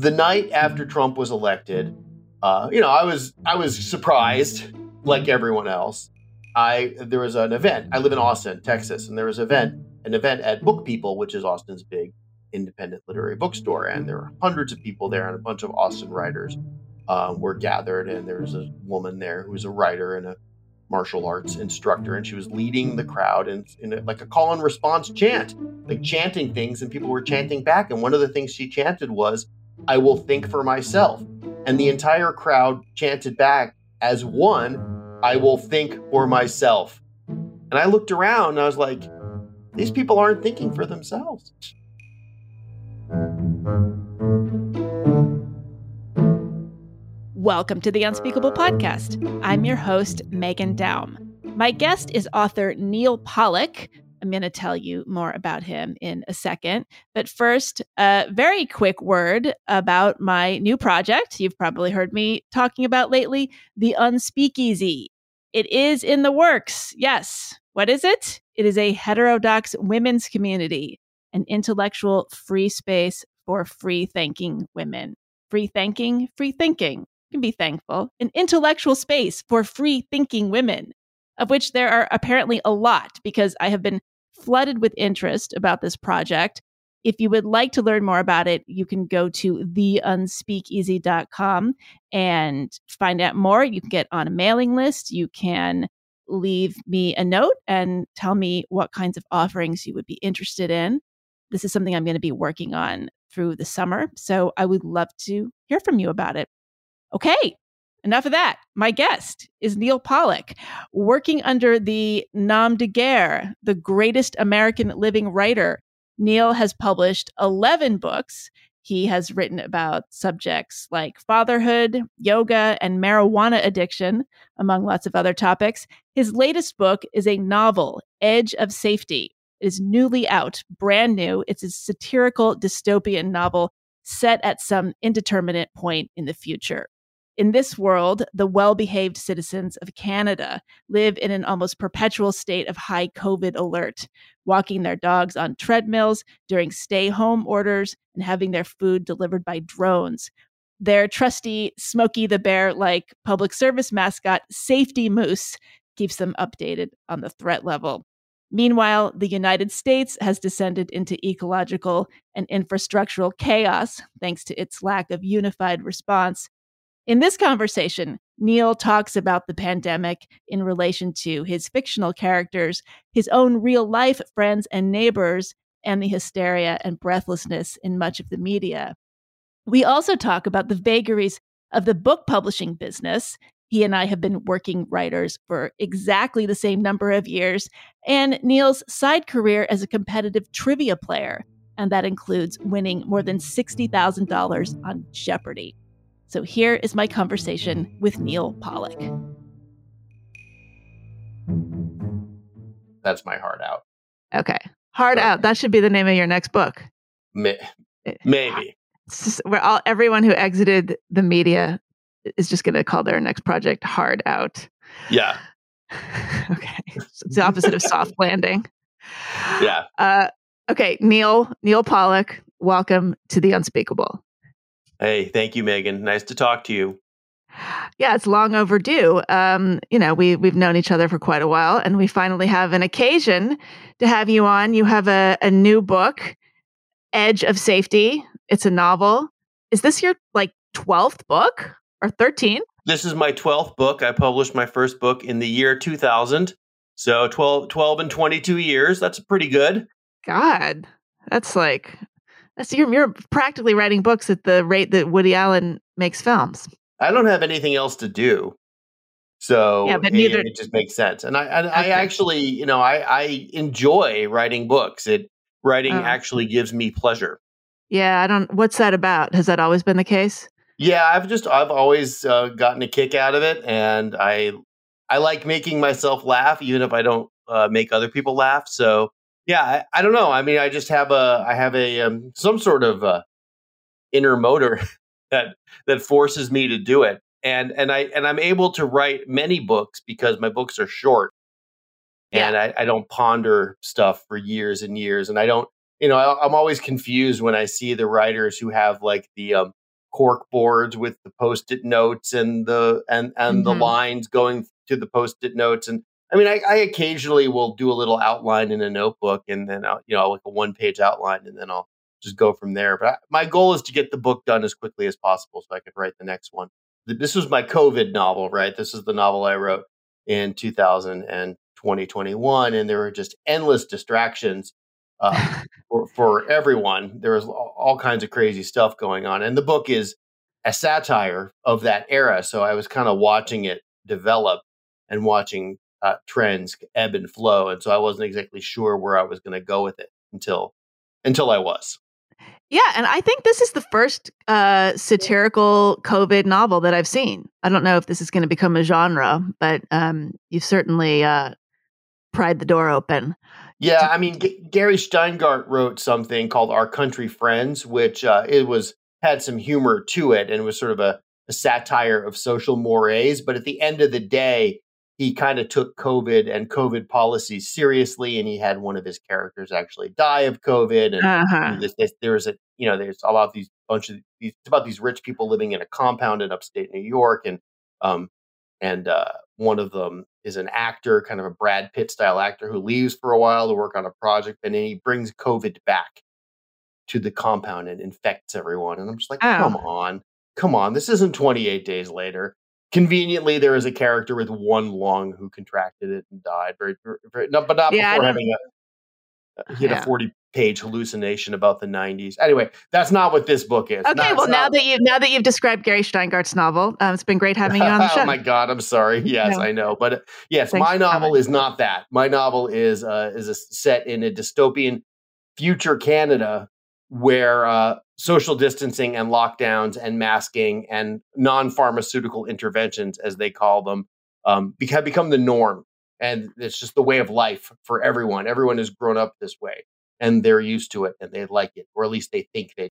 The night after Trump was elected, uh, you know, I was I was surprised, like everyone else. I there was an event. I live in Austin, Texas, and there was an event an event at Book People, which is Austin's big independent literary bookstore, and there were hundreds of people there, and a bunch of Austin writers um, were gathered, and there was a woman there who was a writer and a martial arts instructor, and she was leading the crowd in, in a, like a call and response chant, like chanting things, and people were chanting back. And one of the things she chanted was, "I will think for myself," and the entire crowd chanted back as one, "I will think for myself." And I looked around, and I was like, "These people aren't thinking for themselves." Welcome to the Unspeakable Podcast. I'm your host, Meghan Daum. My guest is author Neal Pollack. I'm going to tell you more about him in a second. But first, a very quick word about my new project you've probably heard me talking about lately The Unspeakeasy. It is in the works. Yes. What is it? It is a heterodox women's community an intellectual free space for free thinking women. Free thinking, free thinking. Can be thankful. An intellectual space for free thinking women, of which there are apparently a lot because I have been flooded with interest about this project. If you would like to learn more about it, you can go to theunspeakeasy.com and find out more. You can get on a mailing list. You can leave me a note and tell me what kinds of offerings you would be interested in. This is something I'm going to be working on through the summer. So I would love to hear from you about it. Okay, enough of that. My guest is Neal Pollack, working under the nom de guerre, the greatest American living writer. Neal has published 11 books. He has written about subjects like fatherhood, yoga, and marijuana addiction, among lots of other topics. His latest book is a novel, Edge of Safety, it is newly out, brand new. It's a satirical dystopian novel set at some indeterminate point in the future. In this world, the well behaved citizens of Canada live in an almost perpetual state of high COVID alert, walking their dogs on treadmills during stay home orders and having their food delivered by drones. Their trusty Smokey the Bear like public service mascot, Safety Moose, keeps them updated on the threat level. Meanwhile, the United States has descended into ecological and infrastructural chaos thanks to its lack of unified response. In this conversation, Neal talks about the pandemic in relation to his fictional characters, his own real life friends and neighbors, and the hysteria and breathlessness in much of the media. We also talk about the vagaries of the book publishing business he and I have been working writers for exactly the same number of years, and Neal's side career as a competitive trivia player, and that includes winning more than $60,000 on Jeopardy! So here is my conversation with Neal Pollack. That's my heart out. Okay. Hard so, out. That should be the name of your next book. May, eh, maybe. Just, where all everyone who exited the media is just going to call their next project hard out. Yeah. okay. So it's the opposite of soft landing. Yeah. Uh, okay. Neal Neal Pollack, welcome to the unspeakable. Hey, thank you, Meghan. Nice to talk to you. Yeah, it's long overdue. Um, you know, we we've known each other for quite a while, and we finally have an occasion to have you on. You have a, a new book, Edge of Safety. It's a novel. Is this your like twelfth book? or 13. This is my 12th book. I published my first book in the year 2000. So 12, 12 and 22 years. That's pretty good. God, that's like, that's you're, you're practically writing books at the rate that Woody Allen makes films. I don't have anything else to do. So yeah, but neither... it just makes sense. And I, I, okay. I actually, you know, I, I enjoy writing books. It writing oh. actually gives me pleasure. Yeah, I don't. What's that about? Has that always been the case? Yeah, I've just I've always uh, gotten a kick out of it, and I I like making myself laugh, even if I don't uh, make other people laugh. So yeah, I, I, don't know. I mean, I just have a I have a um, some sort of uh, inner motor that that forces me to do it, and and I and I'm able to write many books because my books are short. and I, I, don't ponder stuff for years and years. And I don't, you know, I, am always confused when I see the writers who have like the um, cork boards with the post-it notes and the and and mm-hmm. the lines going to the post-it notes. And I mean, I, I, occasionally will do a little outline in a notebook, and then I'll, you know, like a one-page outline, and then I'll just go from there. But I, my goal is to get the book done as quickly as possible so I can write the next one. This was my COVID novel, right? This is the novel I wrote in 2000 and 2021, and there were just endless distractions uh, for, for everyone. There was all kinds of crazy stuff going on, and the book is a satire of that era. So I was kind of watching it develop and watching uh, trends ebb and flow, and so I wasn't exactly sure where I was going to go with it until until I was. Yeah, and I think this is the first uh, satirical COVID novel that I've seen. I don't know if this is going to become a genre, but um, you've certainly uh, pried the door open. Yeah, I mean, G- Gary Shteyngart wrote something called "Our Country Friends," which uh, it was had some humor to it and was sort of a, a satire of social mores. But at the end of the day, he kind of took COVID and COVID policies seriously, and he had one of his characters actually die of COVID. And uh-huh. this, this, there was a, you know, there's about these bunch of these it's about these rich people living in a compound in upstate New York, and um, and uh, one of them is an actor, kind of a Brad Pitt style actor, who leaves for a while to work on a project, and then he brings COVID back to the compound and infects everyone. And I'm just like, oh. come on, come on, this isn't 28 days later conveniently there is a character with one lung who contracted it and died very, very no, but not yeah, before having a he had yeah. a 40 page hallucination about the 90s anyway that's not what this book is okay not, well now that you now that you've described gary Shteyngart's novel um, it's been great having you on the show. Oh my god i'm sorry. Yes no. i know but uh, yes Thanks my novel is not that. My novel is uh, is a set in a dystopian future canada where uh, social distancing and lockdowns and masking and non-pharmaceutical interventions, as they call them, um, have become the norm, and it's just the way of life for everyone. Everyone has grown up this way, and they're used to it, and they like it, or at least they think they.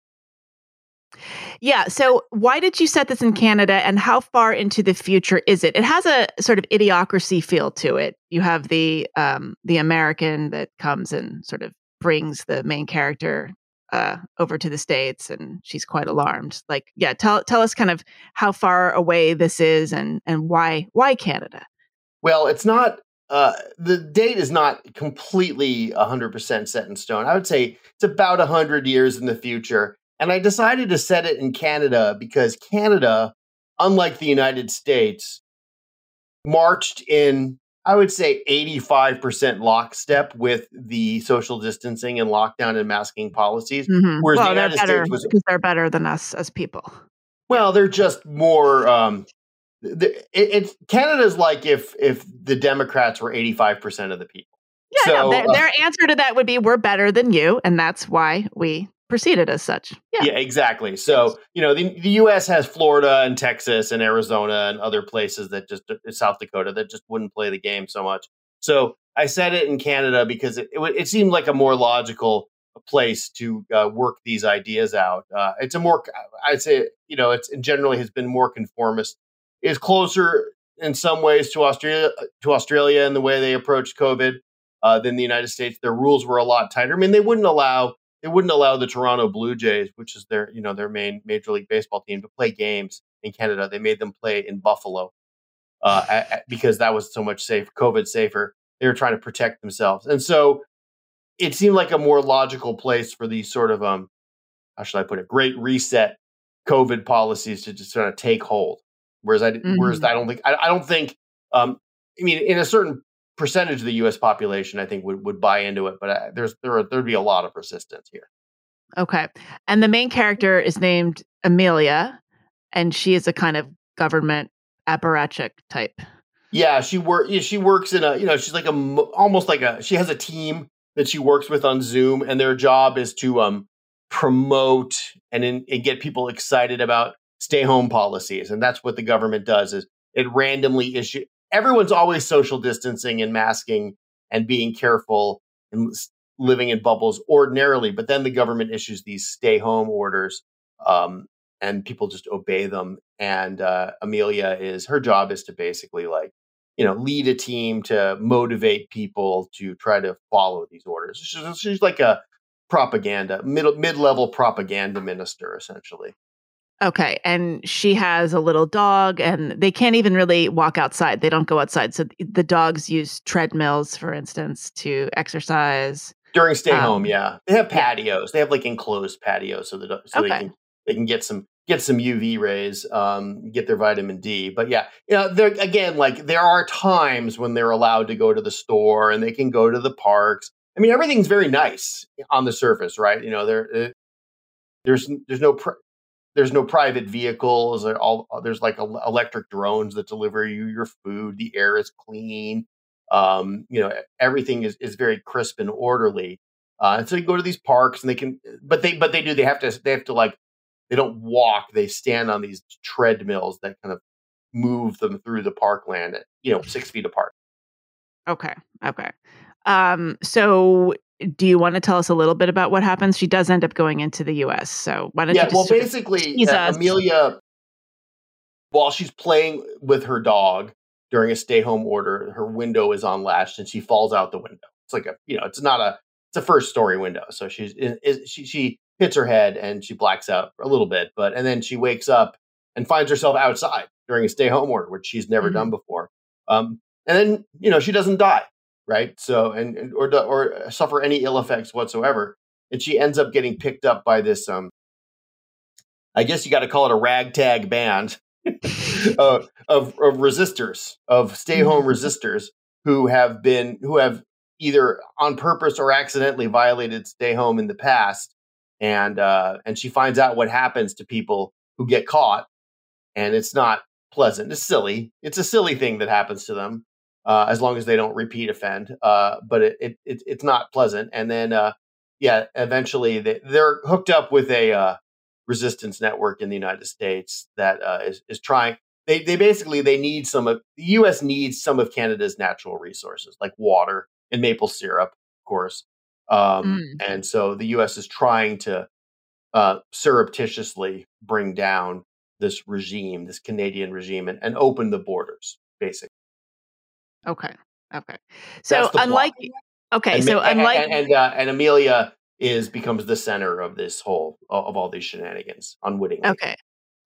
Yeah. So, why did you set this in Canada, and how far into the future is it? It has a sort of idiocracy feel to it. You have the um, the American that comes and sort of brings the main character uh, over to the states, and she's quite alarmed. Like, yeah, tell tell us kind of how far away this is, and and why why Canada. Well, it's not. Uh, the date is not completely 100% set in stone. I would say it's about 100 years in the future. And I decided to set it in Canada because Canada, unlike the United States, marched in I would say 85% lockstep with the social distancing and lockdown and masking policies. Mm-hmm. Whereas well, the United States was because they're better than us as people. Well, they're just more. Um, the, it, it's Canada's like if if the Democrats were 85% of the people. Yeah, so, no, their, uh, their answer to that would be we're better than you, and that's why we proceeded as such. Yeah, yeah exactly. So, you know, the, the U.S. has Florida and Texas and Arizona and other places that just, uh, South Dakota, that just wouldn't play the game so much. So I said it in Canada because it, it, it seemed like a more logical place to uh, work these ideas out. Uh, it's a more, I'd say, you know, it's it generally has been more conformist. Is closer in some ways to Australia, to Australia in the way they approached COVID uh, than the United States. Their rules were a lot tighter. I mean, they wouldn't allow they wouldn't allow the Toronto Blue Jays, which is their you know their main Major League Baseball team, to play games in Canada. They made them play in Buffalo uh, at, at, because that was so much safe, COVID safer. They were trying to protect themselves, and so it seemed like a more logical place for these sort of um how should I put it, great reset COVID policies to just sort of take hold. Whereas I mm-hmm. whereas I don't think I, I don't think um I mean in a certain percentage of the U.S. population, I think, would, would buy into it. But uh, there's there are, there'd be a lot of resistance here. Okay, and the main character is named Amelia, and she is a kind of government apparatchik type. Yeah, she work. She works in a. You know, she's like a almost like a. She has a team that she works with on Zoom, and their job is to um promote and, in, and get people excited about stay home policies, and that's what the government does. Is it randomly issue everyone's always social distancing and masking and being careful and living in bubbles ordinarily. But then the government issues these stay home orders um, and people just obey them. And uh, Amelia is her job is to basically like you know lead a team to motivate people to try to follow these orders. She's, she's like a propaganda middle mid level propaganda minister essentially. Okay. And she has a little dog, and they can't even really walk outside. They don't go outside. So the dogs use treadmills, for instance, to exercise. During stay um, home, yeah. They have patios. They have like enclosed patios so that so okay. they can they can get some get some UV rays, um, get their vitamin D. But yeah, you know, there again, like there are times when they're allowed to go to the store and they can go to the parks. I mean, everything's very nice on the surface, right? You know, there, uh, there's there's no pr- there's no private vehicles. All there's like electric drones that deliver you your food. The air is clean. Um, you know, everything is is very crisp and orderly. Uh, and so you go to these parks and they can, but they but they do they have to they have to like they don't walk. They stand on these treadmills that kind of move them through the parkland you know six feet apart. Okay. Okay. Um, so do you want to tell us a little bit about what happens? She does end up going into the U.S. So why don't yeah, you? well, basically, uh, Amelia, while she's playing with her dog during a stay-home order, her window is unlatched and she falls out the window. It's like a, you know, it's not a, it's a first-story window, so she's is, she she hits her head and she blacks out a little bit, but and then she wakes up and finds herself outside during a stay-home order, which she's never mm-hmm. done before. Um, and then you know she doesn't die right? So and, and or or suffer any ill effects whatsoever. And she ends up getting picked up by this um I guess you got to call it a ragtag band uh, of of resistors, of stay home mm-hmm. resistors who have been who have either on purpose or accidentally violated stay home in the past and uh and she finds out what happens to people who get caught and it's not pleasant it's silly it's a silly thing that happens to them uh, as long as they don't repeat offend. Uh, but it, it, it, it's not pleasant. And then, uh, yeah, eventually they, they're hooked up with a uh, resistance network in the United States that uh, is is trying. They they basically they need some of the U.S. needs some of Canada's natural resources like water and maple syrup, of course. Um, mm. And so the U.S. is trying to uh, surreptitiously bring down this regime, this Canadian regime, and, and open the borders, basically. Okay. Okay. So unlike okay, and, so and, unlike and and, uh, and, Amelia is becomes the center of this whole of all these shenanigans unwittingly. Okay.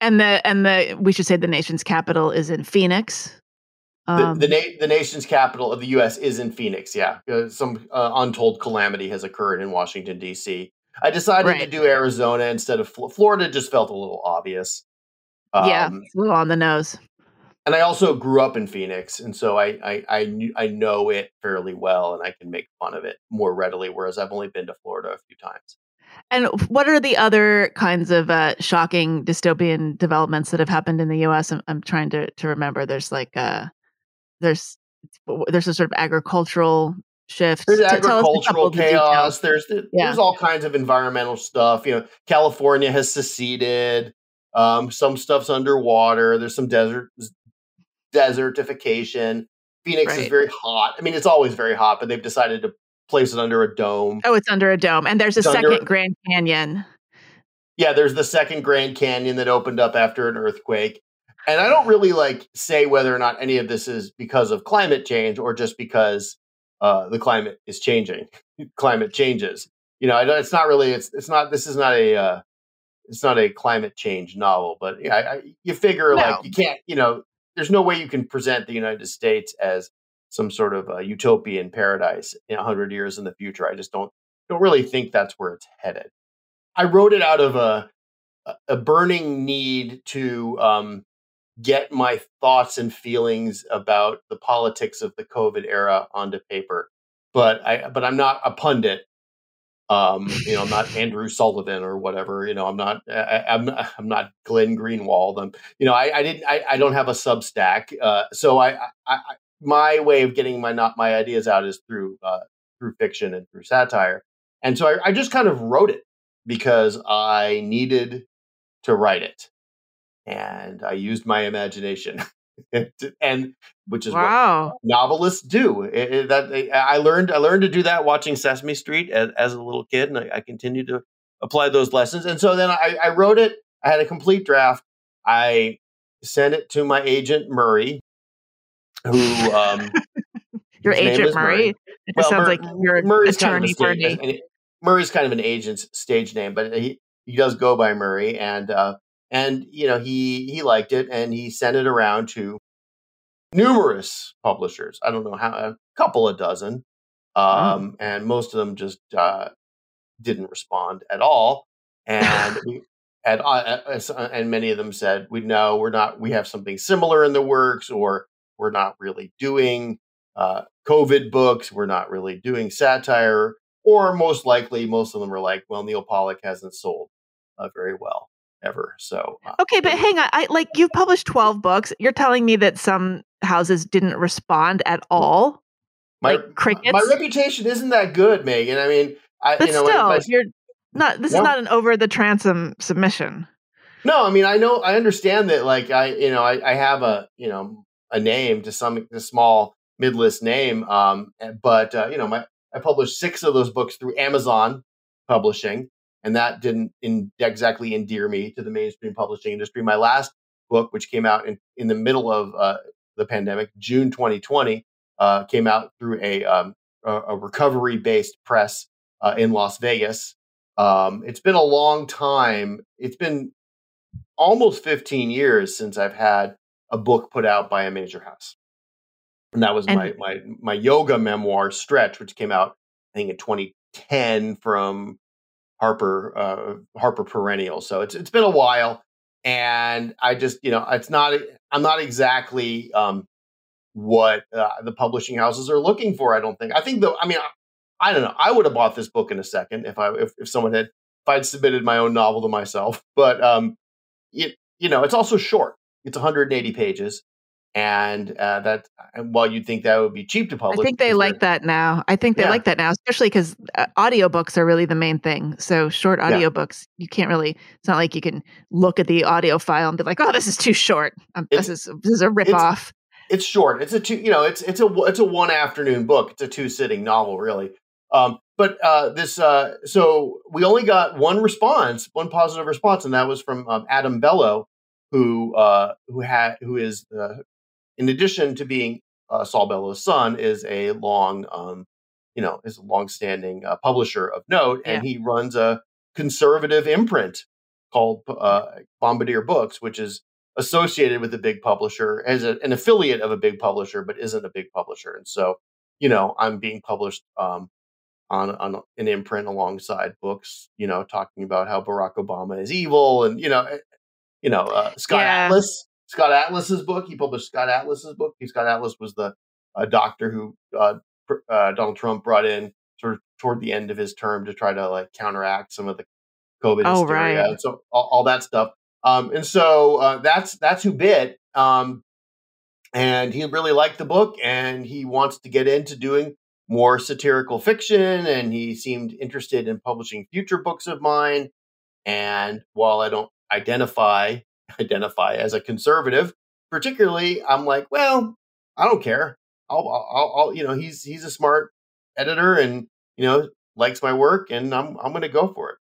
And the and the we should say the nation's capital is in Phoenix. Um, the the, na- the, nation's capital of the U.S. is in Phoenix. Yeah, uh, some uh, untold calamity has occurred in Washington D.C. I decided right. to do Arizona instead of Florida. Just felt a little obvious. Um, yeah, a little on the nose and I also grew up in Phoenix, and so I I I, knew, I know it fairly well, and I can make fun of it more readily. Whereas I've only been to Florida a few times. And what are the other kinds of uh, shocking dystopian developments that have happened in the U.S.? I'm, I'm trying to to remember. There's like uh there's there's a sort of agricultural shift. There's agricultural chaos. There's there's yeah. all kinds of environmental stuff. You know, California has seceded. Um, some stuff's underwater. There's some desert desertification. Phoenix right. is very hot. I mean, it's always very hot, but they've decided to place it under a dome. Oh, it's under a dome. And there's a it's second under, Grand Canyon. Yeah, there's the second Grand Canyon that opened up after an earthquake. And I don't really like say whether or not any of this is because of climate change or just because uh, the climate is changing. climate changes. You know, it's not really. It's it's not. This is not a. Uh, it's not a climate change novel, but yeah, I, you figure no. like you can't. You know, there's no way you can present the United States as some sort of a utopian paradise in 100 years in the future. I just don't don't really think that's where it's headed. I wrote it out of a a burning need to um, get my thoughts and feelings about the politics of the COVID era onto paper. But I but I'm not a pundit um, you know, I'm not Andrew Sullivan or whatever. You know, I'm not. I, am I'm, I'm not Glenn Greenwald. I'm. You know, I, I didn't. I, I don't have a Substack. Uh, so I, I, I, my way of getting my not my ideas out is through uh, through fiction and through satire. And so I, I just kind of wrote it because I needed to write it, and I used my imagination. and which is wow. what novelists do. It, it, that I learned, I learned to do that watching Sesame Street as, as a little kid, and I, I continue to apply those lessons. And so then I, I wrote it. I had a complete draft. I sent it to my agent Murray, who um, your agent Murray. Murray. It well, sounds Mur- like your Murray's attorney kind of Murray's kind of an agent's stage name, but he, he does go by Murray, and uh, and you know he he liked it, and he sent it around to numerous publishers. I don't know how a couple of dozen, um, oh. and most of them just uh, didn't respond at all. And we, and uh, and many of them said, "We know we're not. We have something similar in the works, or we're not really doing uh, COVID books. We're not really doing satire, or most likely, most of them are like, well, Neal Pollack hasn't sold uh, very well ever. So uh, okay, but hang on, I like you've published twelve books. You're telling me that some houses didn't respond at all. My like crickets. My reputation isn't that good, Meghan. I mean, I, but you know, still, I, you're not. This no. is not an over the transom submission. No, I mean, I know, I understand that. Like, I, you know, I, I have a, you know, a name to some a small mid-list name. Um, but uh, you know, my I published six of those books through Amazon Publishing, and that didn't in, exactly endear me to the mainstream publishing industry. My last book, which came out in, in the middle of uh, the pandemic, June 2020, uh, came out through a, um, a, a recovery-based press uh, in Las Vegas. Um, it's been a long time. It's been almost 15 years since I've had a book put out by a major house and that was and, my my my yoga memoir stretch which came out i think in 2010 from harper uh, harper perennial. So it's it's been a while and i just you know it's not i'm not exactly um, what uh, the publishing houses are looking for i don't think. I think though i mean I, I, don't know. I would have bought this book in a second if i if, if someone had if i'd submitted my own novel to myself. But um it, you know it's also short. It's 180 pages and uh, that while you'd think that would be cheap to publish, I think they like that now. I think they yeah. like that now, especially because uh, audiobooks are really the main thing. So short audiobooks, yeah. you can't really. It's not like you can look at the audio file and be like, "Oh, this is too short. Um, this is this is a rip off." It's short. It's a two. You know, it's it's a it's a one afternoon book. It's a two sitting novel, really. Um, but uh, this, uh, so we only got one response, one positive response, and that was from um, Adam Bellow, who uh, who had who is the in addition to being uh, Saul Bellow's son, is a long, um, you know, is a long-standing uh, publisher of note, and yeah. he runs a conservative imprint called uh, Bombardier Books, which is associated with a big publisher as a, an affiliate of a big publisher, but isn't a big publisher. And so, you know, I'm being published um, on, on an imprint alongside books, you know, talking about how Barack Obama is evil, and you know, eh, you know, uh, Scott yeah. Atlas Scott Atlas's book. He published Scott Atlas's book. Scott Atlas was the uh, doctor who uh, uh, Donald Trump brought in sort of toward the end of his term to try to like counteract some of the COVID oh, hysteria right. and so all, all, that stuff. Um, and so uh, that's that's who bit. Um, and he really liked the book, and he wants to get into doing more satirical fiction. And he seemed interested in publishing future books of mine. And while I don't identify identify as a conservative. Particularly, I'm like, well, I don't care. I'll, I'll, I'll, you know, he's he's a smart editor and you know likes my work, and I'm I'm going to go for it.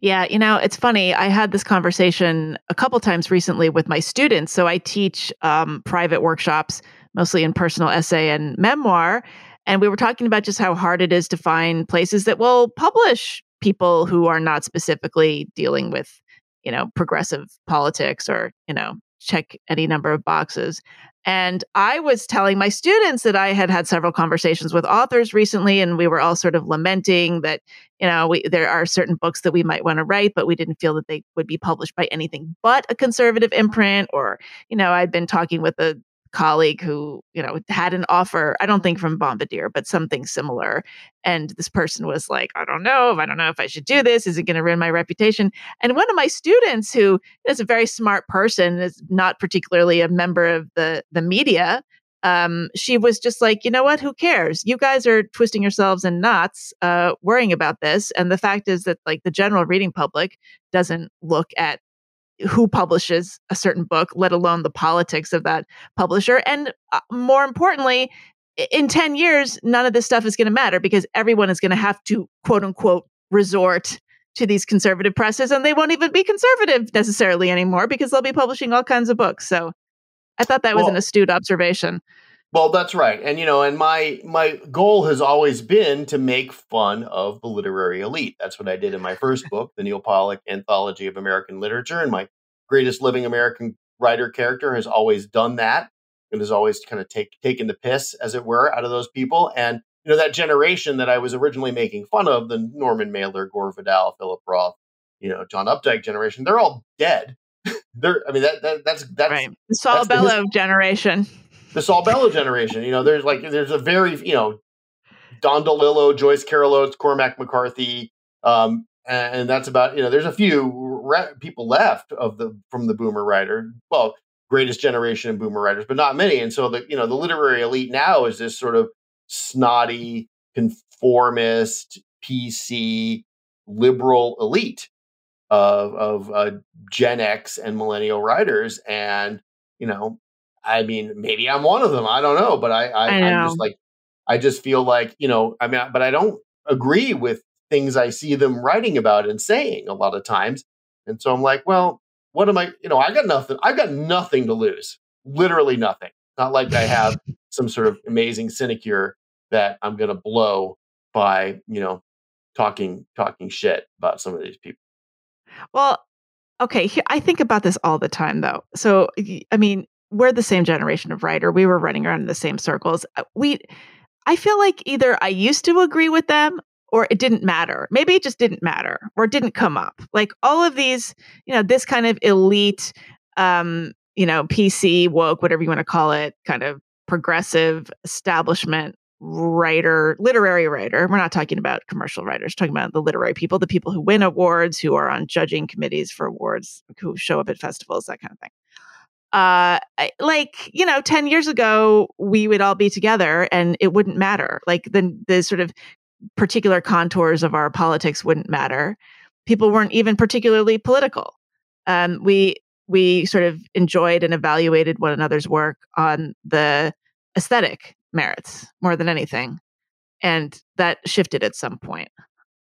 Yeah, you know, it's funny. I had this conversation a couple times recently with my students. So I teach um, private workshops, mostly in personal essay and memoir. And we were talking about just how hard it is to find places that will publish people who are not specifically dealing with you know, progressive politics or, you know, check any number of boxes. And I was telling my students that I had had several conversations with authors recently, and we were all sort of lamenting that, you know, we, there are certain books that we might want to write, but we didn't feel that they would be published by anything but a conservative imprint. Or, you know, I'd been talking with a colleague who you know had an offer i don't think from bombardier but something similar and this person was like i don't know if i don't know if i should do this is it going to ruin my reputation and one of my students who is a very smart person is not particularly a member of the the media um, she was just like, you know what? Who cares? You guys are twisting yourselves in knots, uh, worrying about this. And the fact is that, like, the general reading public doesn't look at who publishes a certain book, let alone the politics of that publisher. And uh, more importantly, in 10 years, none of this stuff is going to matter because everyone is going to have to, quote unquote, resort to these conservative presses and they won't even be conservative necessarily anymore because they'll be publishing all kinds of books. So I thought that was Well- an astute observation. Well, that's right. And you know, and my my goal has always been to make fun of the literary elite. That's what I did in my first book, the Neal Pollack Anthology of American Literature, and my greatest living American writer character has always done that and has always kind of take taken the piss, as it were, out of those people. And you know, that generation that I was originally making fun of, the Norman Mailer, Gore Vidal, Philip Roth, you know, John Updike generation, they're all dead. they're I mean that, that that's that's right. The Saul the his- Bellow generation. The Saul Bellow generation. You know, there's like there's a very you know Don DeLillo, Joyce Carol Oates, Cormac McCarthy, um, and that's about you know there's a few re- people left of the from the Boomer writer. Well, greatest generation of Boomer writers, but not many. And so the you know the literary elite now is this sort of snotty, conformist, PC, liberal elite of of uh, Gen X and millennial writers, and you know I mean, maybe I'm one of them. I don't know, but I, I, I I'm just like, I just feel like, you know, I mean, but I don't agree with things I see them writing about and saying a lot of times. And so I'm like, well, what am I, you know, I got nothing, I've got nothing to lose, literally nothing. Not like I have some sort of amazing sinecure that I'm going to blow by, you know, talking, talking shit about some of these people. Well, okay, I think about this all the time though. So, I mean, we're the same generation of writer. We were running around in the same circles. Uh, We I feel like either I used to agree with them or it didn't matter. Maybe it just didn't matter or didn't come up. Like all of these, you know, this kind of elite um, you know, PC woke, whatever you want to call it, kind of progressive establishment writer, literary writer. We're not talking about commercial writers, talking about the literary people, the people who win awards, who are on judging committees for awards, who show up at festivals, that kind of thing. Uh, like you know, ten years ago, we would all be together, and it wouldn't matter. Like the the sort of particular contours of our politics wouldn't matter. People weren't even particularly political. Um, we we sort of enjoyed and evaluated one another's work on the aesthetic merits more than anything. And that shifted at some point.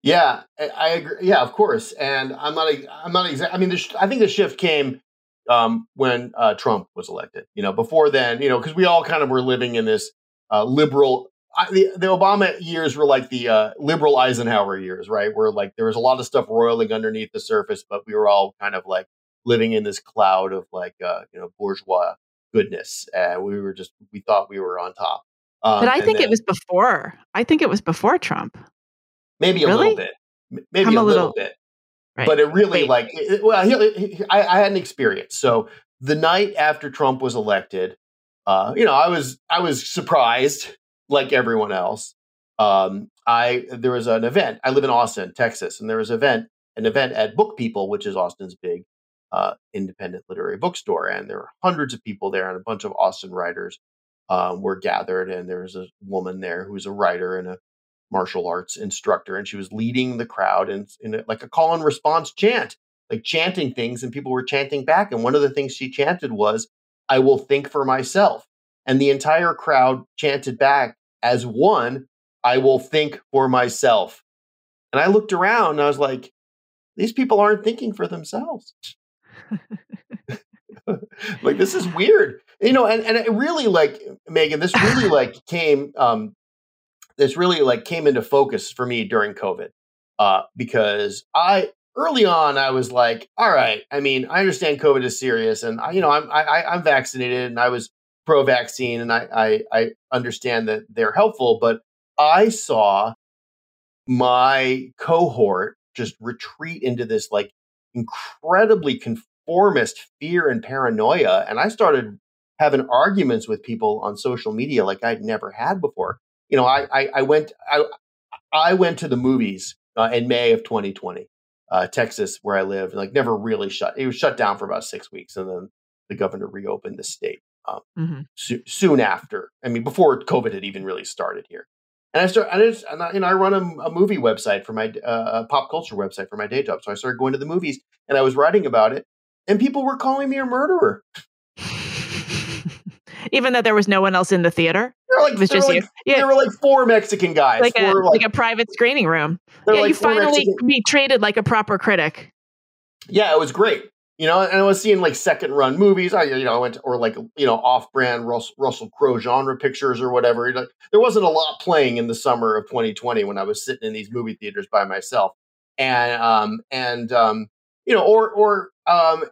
Yeah, I, agree. Yeah, of course. And I'm not. I'm not exact. I mean, the I think the shift came um, when uh, Trump was elected. You know, before then, you know, because we all kind of were living in this uh, liberal. I, the, the Obama years were like the uh, liberal Eisenhower years, right? Where like there was a lot of stuff roiling underneath the surface, but we were all kind of like living in this cloud of like uh, you know bourgeois goodness, and we were just we thought we were on top. Um, But I think then it was before. I think it was before Trump. maybe a Really? little bit, maybe a a little little- bit. Right. but it really Wait. like it- well here- here- I, I had an experience so the night after trump was elected uh you know i was i was surprised like everyone else um i there was an event i live in austin texas and there was an event an event at book people which is austin's big uh independent literary bookstore and there were hundreds of people there and a bunch of austin writers um, were gathered and there was a woman there who was a writer and a martial arts instructor and she was leading the crowd in, in like a call and response chant like chanting things and people were chanting back and one of the things she chanted was i will think for myself and the entire crowd chanted back as one i will think for myself and i looked around and i was like these people aren't thinking for themselves. Like this is weird you know and, and it really like meghan this really like came um this really like came into focus for me during covid uh because i early on i was like all right i mean i understand covid is serious and I, you know i'm I, i'm vaccinated and i was pro-vaccine and I, I i understand that they're helpful but i saw my cohort just retreat into this like incredibly conformist fear and paranoia and i started having arguments with people on social media like i'd never had before you know i i, I went i i went to the movies uh, in may of 2020 uh, texas where i live like never really shut it was shut down for about six weeks and then the governor reopened the state um, Mhm. so- soon after i mean before covid had even really started here and I start, and, it's, and I, you know, I run a, a movie website for my uh, a pop culture website for my day job. So I started going to the movies, and I was writing about it, and people were calling me a murderer. Even though there was no one else in the theater, There were like, there were like, Yeah, there were like four Mexican guys. like a four, like, a private screening room. Yeah, like you finally Mexican- be treated like a proper critic. yeah, it was great. You know, and I was seeing like second run movies. I, you know, I went to, or like you know off brand Russell, Russell Crowe genre pictures or whatever. Like, there wasn't a lot playing in the summer of 2020 when I was sitting in these movie theaters by myself, and um and um you know or or um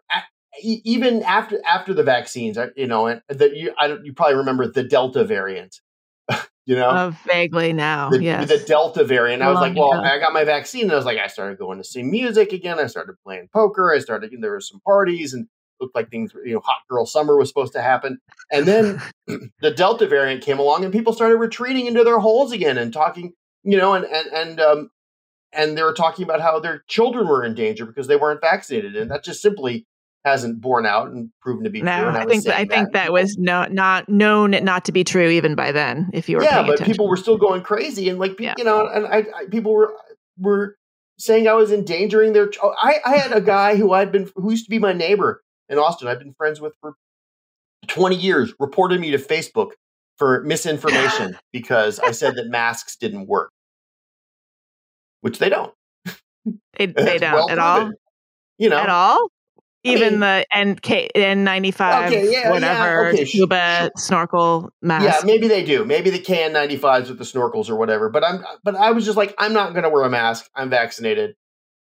even after after the vaccines, you know, and that you I don't, you probably remember the Delta variant. you know, uh, vaguely now, the, yes, the Delta variant. I was like, well, I got my vaccine, and I was like, I started going to see music again. I started playing poker. I started. There were some parties, and looked like things. You know, hot girl summer was supposed to happen, and then the Delta variant came along, and people started retreating into their holes again and talking. You know, and and and um, and they were talking about how their children were in danger because they weren't vaccinated, and that just simply hasn't borne out and proven to be no, true. I, I think I that. think that was no, not known not to be true even by then. If you were yeah, but attention. people were still going crazy and like yeah. you know, and I, I, people were were saying I was endangering their. Oh, I I had a guy who I'd been who used to be my neighbor in Austin. I've been friends with for twenty years. Reported me to Facebook for misinformation because I said that masks didn't work, which they don't. They, they don't well at all. You know, at all even mean, the NK N95 okay, yeah, whatever yeah, okay, scuba sure. snorkel mask. Yeah, maybe they do. Maybe the KN95s with the snorkels or whatever. But I'm but I was just like I'm not going to wear a mask. I'm vaccinated.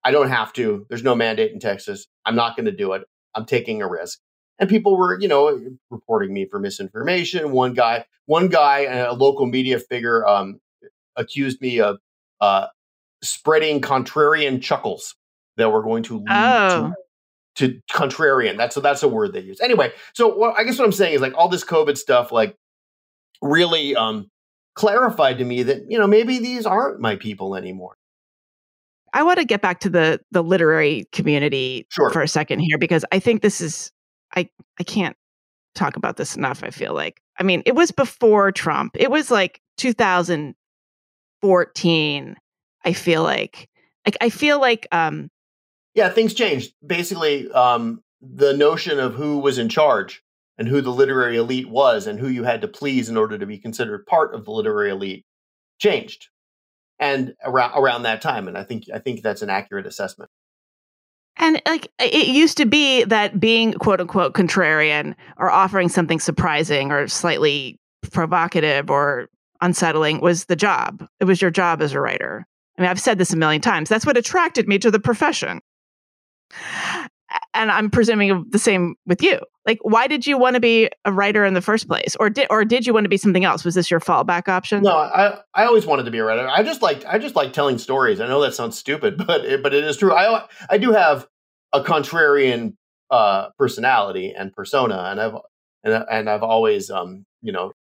I don't have to. There's no mandate in Texas. I'm not going to do it. I'm taking a risk. And people were, you know, reporting me for misinformation. One guy, one guy, a local media figure, um, accused me of uh, spreading contrarian chuckles that were going to lead oh. to to contrarian. That's a, that's a word they use. Anyway, so well, I guess what I'm saying is like all this COVID stuff, like really um, clarified to me that you know maybe these aren't my people anymore. I want to get back to the the literary community sure. for a second here because I think this is I I can't talk about this enough. I feel like I mean it was before Trump. It was like 2014. I feel like like I feel like um yeah, things changed. Basically, um, the notion of who was in charge and who the literary elite was and who you had to please in order to be considered part of the literary elite changed and around around that time and i think i think that's an accurate assessment. And like it used to be that being quote unquote contrarian or offering something surprising or slightly provocative or unsettling was the job. It was your job as a writer. I mean i've said this a million times. That's what attracted me to the profession and I'm presuming the same with you. Like, why did you want to be a writer in the first place, or did or did you want to be something else? Was this your fallback option? No, I I always wanted to be a writer. I just like I just like telling stories. I know that sounds stupid, but it, but it is true. I I do have a contrarian uh, personality and persona, and I've and and I've always um you know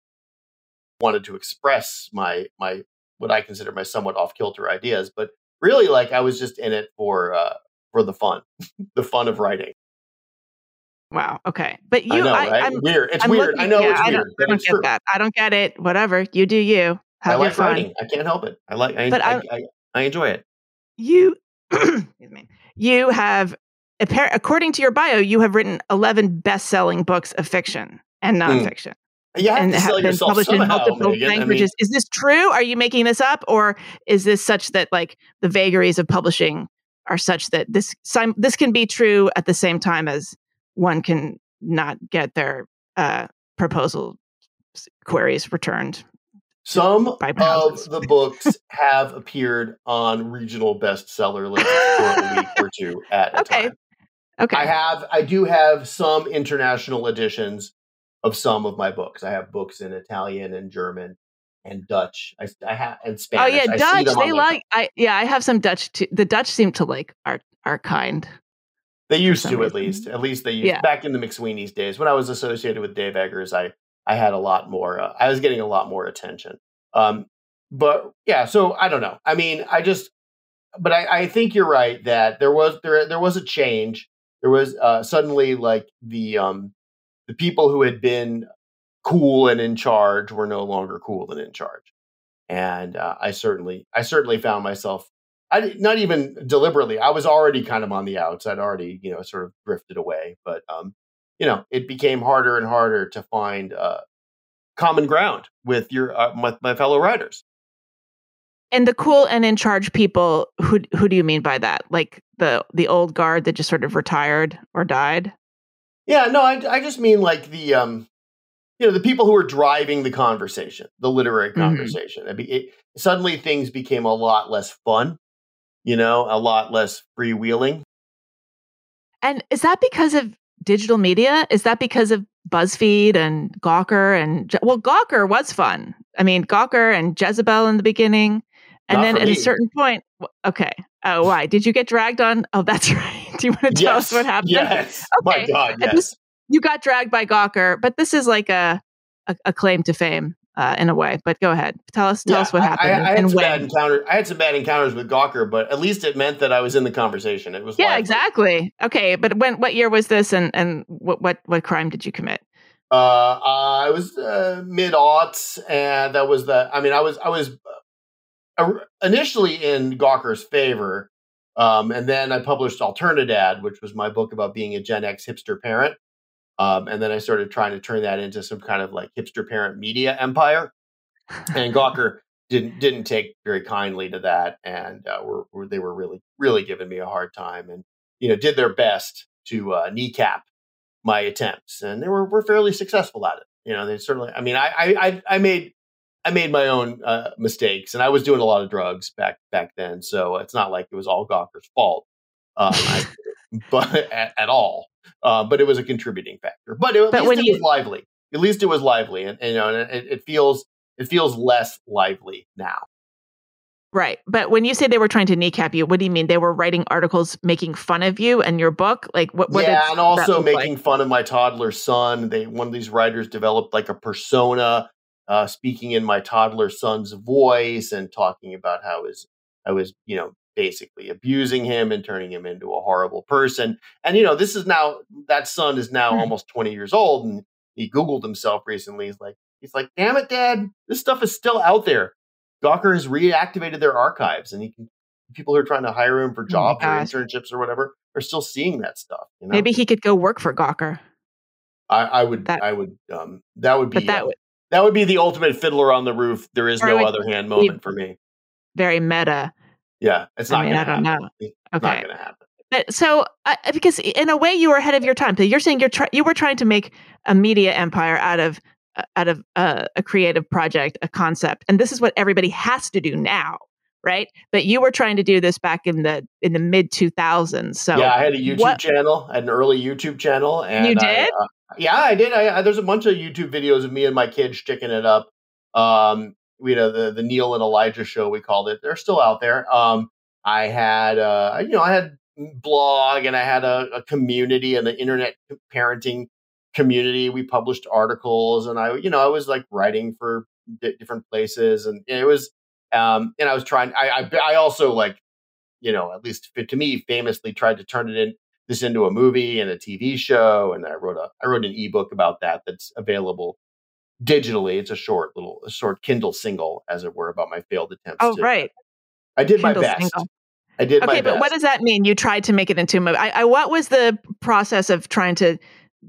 wanted to express my my what I consider my somewhat off kilter ideas, but really like I was just in it for uh, for the fun, the fun of writing. Wow. Okay. But you, I know, I, right? I'm, weird. It's I'm weird. Looking, I know yeah, it's I weird. I don't, get true. that. I don't get it. Whatever. You do you. Have I like writing. I can't help it. I like. I, but I, I, I enjoy it. You, excuse me. You have, according to your bio, you have written eleven best-selling books of fiction and hmm. nonfiction. Mm. You have and to have been published somehow, in multiple Meghan. languages. I mean, is this true? Are you making this up, or is this such that like the vagaries of publishing are such that this this can be true at the same time as one can not get their uh, proposal queries returned. Some of the books have appeared on regional bestseller lists for a week or two at okay. a time. Okay. I have I do have some international editions of some of my books. I have books in Italian and German and Dutch. I, I have and Spanish. Oh yeah, I Dutch. They like. I yeah, I have some Dutch too. The Dutch seem to like our our kind. They used to reason. at least. At least they used yeah. back in the McSweeney's days when I was associated with Dave Eggers. I I had a lot more. Uh, I was getting a lot more attention. Um, but yeah, so I don't know. I mean, I just. But I, I think you're right that there was there there was a change. There was uh, suddenly like the um the people who had been cool and in charge were no longer cool and in charge. And uh, I certainly, I certainly found myself, I not even deliberately. I was already kind of on the outs. I'd already, you know, sort of drifted away. But, um, you know, it became harder and harder to find uh, common ground with your uh, my, my fellow writers. And the cool and in charge people, who who do you mean by that? Like the the old guard that just sort of retired or died? Yeah, no, I, I just mean like the um, you know, the people who were driving the conversation, the literary Mm-hmm. conversation. It it, suddenly things became a lot less fun, you know, a lot less freewheeling. And is that because of digital media? Is that because of BuzzFeed and Gawker and well, Gawker was fun. I mean, Gawker and Jezebel in the beginning, and Not then at me. a certain point, okay. Oh, why did you get dragged on? Oh, that's right. Do you want to tell us what happened? Yes. My God, yes. You got dragged by Gawker, but this is like a a, a claim to fame uh, in a way. But go ahead, tell us tell Yeah, us what I- happened I, I, had and some bad when. encounter. I had some bad encounters with Gawker, but at least it meant that I was in the conversation. It was Yeah, lively. exactly. Okay, but when what year was this, and and what what what crime did you commit? Uh, I was uh, mid aughts, and that was the. I mean, I was I was uh, initially in Gawker's favor, um, and then I published Alternadad, which was my book about being a Gen X hipster parent. Um, and then I started trying to turn that into some kind of like hipster parent media empire. And Gawker didn't didn't take very kindly to that, and uh, were, were they were really really giving me a hard time, and you know did their best to uh, kneecap my attempts, and they were were fairly successful at it. You know, they certainly. I mean, I I I- made I made my own uh, mistakes, and I was doing a lot of drugs back back then, so it's not like it was all Gawker's fault, um, I, but at, at all. Uh, but it was a contributing factor. But, it, at But least it you- was lively. At least it was lively, and, and you know, and it, it feels it feels less lively now. Right. But when you say they were trying to kneecap you, what do you mean? They were writing articles making fun of you and your book? Like what? what yeah, and also look like? making fun of my toddler son. They one of these writers developed like a persona, uh, speaking in my toddler son's voice and talking about how his I was, you know, basically abusing him and turning him into a horrible person. And you know, this is now that son is now Hmm. almost twenty years old, and he Googled himself recently. He's like, he's like, damn it, Dad, this stuff is still out there. Gawker has reactivated their archives, and he can. People who are trying to hire him for jobs or internships or whatever are still seeing that stuff. You know? Maybe he could go work for Gawker. I, I would, That- I would, um, that would be, that uh, would that would be the ultimate fiddler on the roof. There is no other hand moment for me. very meta. Yeah, it's not I mean, going I to don't happen. know. It's Okay. not going to happen. But so, uh, because in a way, you were ahead of your time. So you're saying you're try- you were trying to make a media empire out of uh, out of uh, a creative project, a concept, and this is what everybody has to do now, right? But you were trying to do this back in the in the mid 2000s. So yeah, I had a YouTube what- channel, had an early YouTube channel, and You I, did? uh, yeah, I did. I, I, there's a bunch of YouTube videos of me and my kids sticking it up. Um, we a, the the Neal and Elijah show. We called it. They're still out there. Um, I had, uh, you know, I had blog and I had a, a community and the internet parenting community. We published articles and I, you know, I was like writing for di- different places and it was, um, and I was trying, I, I, I also like, you know, at least to me, famously tried to turn it in this into a movie and a TV show. And I wrote a, I wrote an ebook about that that's available digitally. It's a short little, a short Kindle single, as it were, about my failed attempts. oh to- right, I did Kindle my best. single. I did my okay. But best. what does that mean? You tried to make it into a movie. I, I, what was the process of trying to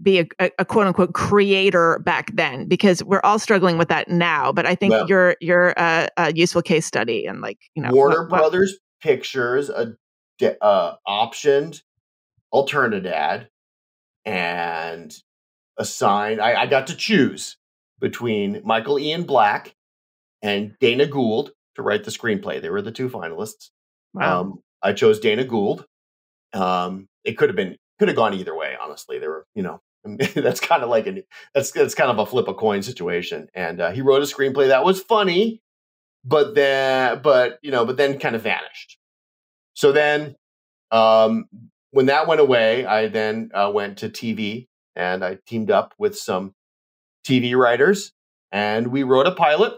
be a, a, a quote unquote creator back then? Because we're all struggling with that now. But I think Well- you're you're a, a useful case study and like you know Warner what- what- Brothers Pictures uh, de- uh, optioned Alternadad and assigned. I, I got to choose between Michael Ian Black and Dana Gould to write the screenplay. They were the two finalists. Wow. Um, I chose Dana Gould. Um, it could have been could have gone either way. Honestly, there were you know that's kind of like an that's that's kind of a flip a coin situation. And uh, he wrote a screenplay that was funny, but then but you know but then kind of vanished. So then um, when that went away, I then uh, went to TV and I teamed up with some TV writers and we wrote a pilot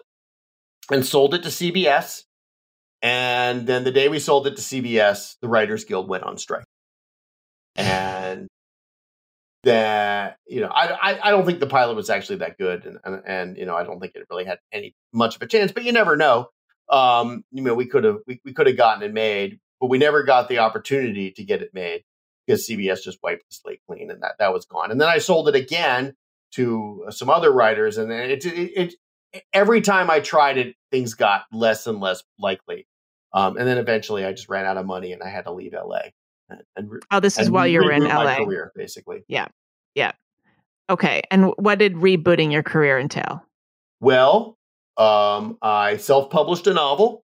and sold it to CBS. And then the day we sold it to CBS, the Writers Guild went on strike. And that, you know, I, I, I don't think the pilot was actually that good. And, and, and, you know, I don't think it really had any much of a chance, but you never know. Um, you know, we could have, we, we could have gotten it made, but we never got the opportunity to get it made because CBS just wiped the slate clean and that, that was gone. And then I sold it again to some other writers and then it, it, it every time I tried it, things got less and less likely. Um, and then eventually, I just ran out of money and I had to leave LA. And, and oh, this is while you were in LA. Career, basically. Yeah, yeah. Okay, and what did rebooting your career entail? Well, um, I self-published a novel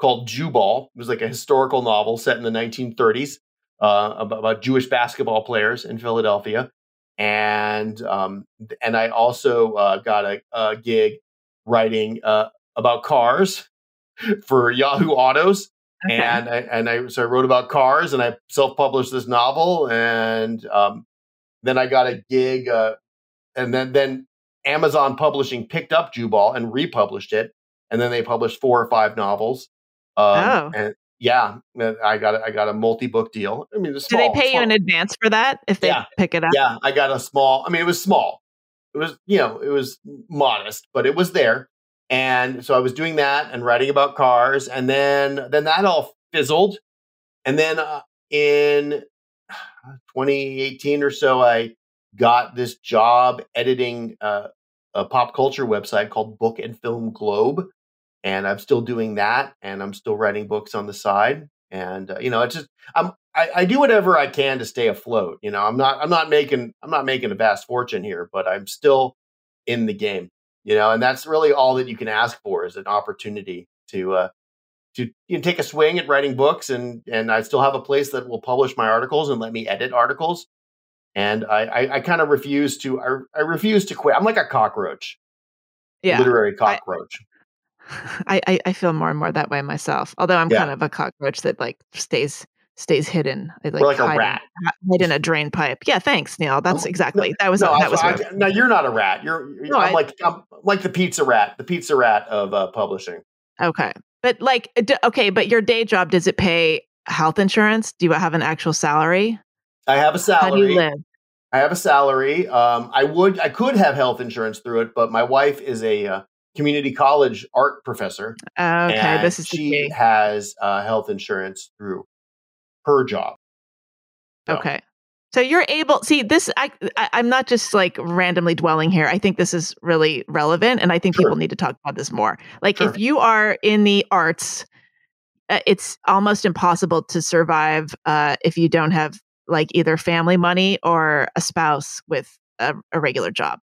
called Jewball. It was like a historical novel set in the 1930s uh, about, about, Jewish basketball players in Philadelphia, and um, and I also uh, got a, a, gig writing uh, about cars for Yahoo Autos. Okay. And I, and I so I wrote about cars and I self published this novel and um, then I got a gig uh, and then then Amazon Publishing picked up Jewball and republished it and then they published four or five novels. Um, oh. And yeah, I got I got a multi book deal. I mean, small, do they pay you in advance for that if they yeah. pick it up? Yeah, I got a small. I mean, it was small. It was you know it was modest, but it was there. And so I was doing that and writing about cars, and then then that all fizzled. And then uh, in 2018 or so, I got this job editing uh, a pop culture website called Book and Film Globe, and I'm still doing that, and I'm still writing books on the side. And uh, you know, it's just I'm I, I do whatever I can to stay afloat. You know, I'm not I'm not making I'm not making a vast fortune here, but I'm still in the game you know, and that's really all that you can ask for is an opportunity to uh, to you know, take a swing at writing books, and and I still have a place that will publish my articles and let me edit articles. And I, I, I kind of refuse to I, I refuse to quit. I'm like a cockroach, yeah, literary cockroach. I, I, I feel more and more that way myself. Although I'm yeah. kind of a cockroach that like stays stays hidden. I like, like a rat. In, hide in a drain pipe. Yeah, thanks, Neal. That's exactly that was no, that was. I, no, you're not a rat. You're, you're no, I'm I, like I'm like the pizza rat, the pizza rat of uh, publishing. Okay, but like okay, but your day job does it pay health insurance? Do you have an actual salary? I have a salary. How do you live? I have a salary. Um, I would, I could have health insurance through it, but my wife is a uh, community college art professor. Okay, this is she has uh, health insurance through her job. So. Okay. So you're able see this I, I am not just like randomly dwelling here. I think this is really relevant and I think sure. people need to talk about this more. Like sure. if you are in the arts uh, it's almost impossible to survive uh, if you don't have like either family money or a spouse with a, a regular job.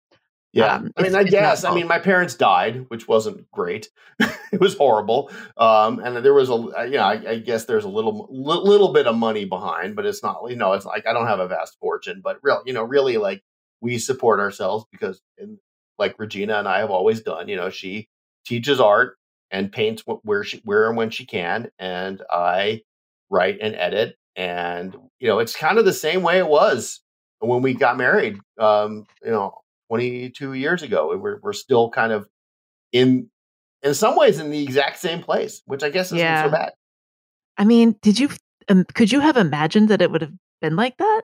Yeah, um, I mean, I guess. I mean, my parents died, which wasn't great. it was horrible, um, and there was a, uh, you know, I, I guess there's a little, li- little bit of money behind, but it's not, you know, it's like I don't have a vast fortune, but real, you know, really, like we support ourselves because, in, like Regina and I have always done, you know, she teaches art and paints where she, where and when she can, and I write and edit, and you know, it's kind of the same way it was when we got married. Um, you know 22 years ago. We're, we're still kind of in, in some ways, in the exact same place, which I guess isn't yeah. so bad. I mean, did you, um, could you have imagined that it would have been like that?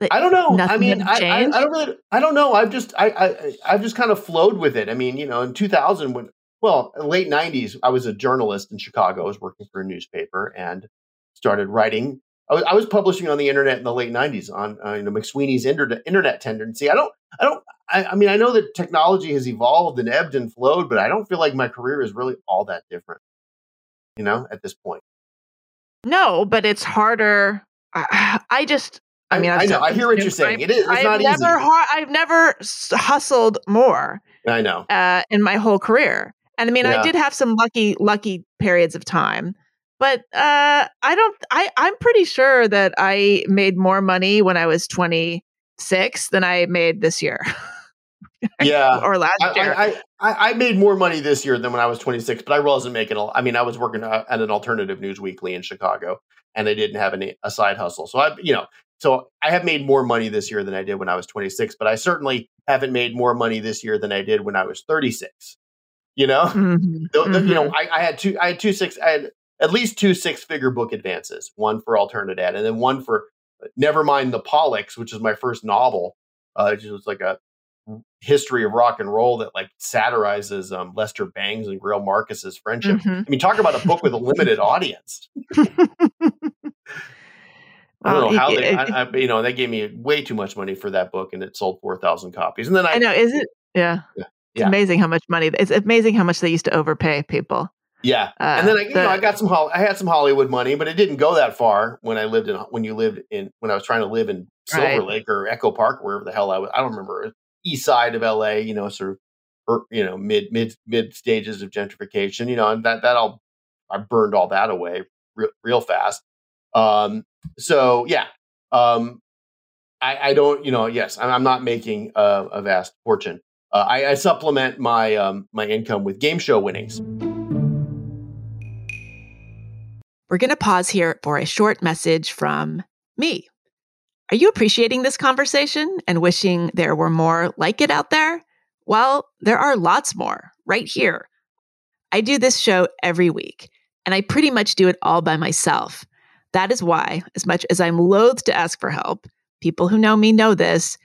that I don't know. I mean, I, I, I, don't really, I don't know. I've just, I, I, I've just kind of flowed with it. I mean, you know, in 2000, when, well, late 90s, I was a journalist in Chicago. I was working for a newspaper and started writing I was, I was publishing on the internet in the late '90s on uh, you know McSweeney's internet internet tendency. I don't, I don't, I, I, mean, I know that technology has evolved and ebbed and flowed, but I don't feel like my career is really all that different. You know, at this point. No, but it's harder. I, I just, I mean, I've i know. I hear what you're saying. It is. It's I've not never, easy. I've never hustled more. I know. Uh, in my whole career, and I mean, yeah. I did have some lucky, lucky periods of time but uh, I don't. I I'm pretty sure that I made more money when I was 26 than I made this year. yeah, or last I, year. I, I, I made more money this year than when I was 26, but I wasn't making. A, I mean, I was working uh, at an alternative news weekly in Chicago, and I didn't have any a side hustle. So I, you know, so I have made more money this year than I did when I was 26, but I certainly haven't made more money this year than I did when I was 36 you know mm-hmm. the, the, you know mm-hmm. I, I, had two i had two six i had at least two six figure book advances, one for Alternadad and then one for uh, Never Mind the Pollacks, which is my first novel. Uh, it was like a history of rock and roll that like satirizes um, Lester Bangs and Greil Marcus's friendship. Mm-hmm. I mean, talk about a book with a limited audience. I don't know how they, I, I, you know, they gave me way too much money for that book, and it sold four thousand copies. And then I, I know, is it? Yeah. yeah. It's yeah. amazing how much money. It's amazing how much they used to overpay people. Yeah, uh, and then I, you the, know, I got some. I had some Hollywood money, but it didn't go that far when I lived in when you lived in when I was trying to live in Silver right. Lake or Echo Park, wherever the hell I was. I don't remember. East side of LA, you know, sort of, er, you know, mid mid mid stages of gentrification, you know, and that that all I burned all that away real, real fast. Um, so yeah, um, I, I don't, you know, yes, I'm, I'm not making a, a vast fortune. Uh, I, I, supplement my um, my income with game show winnings. We're going to pause here for a short message from me. Are you appreciating this conversation and wishing there were more like it out there? Well, there are lots more right here. I do this show every week, and I pretty much do it all by myself. That is why, as much as I'm loath to ask for help, people who know me know this,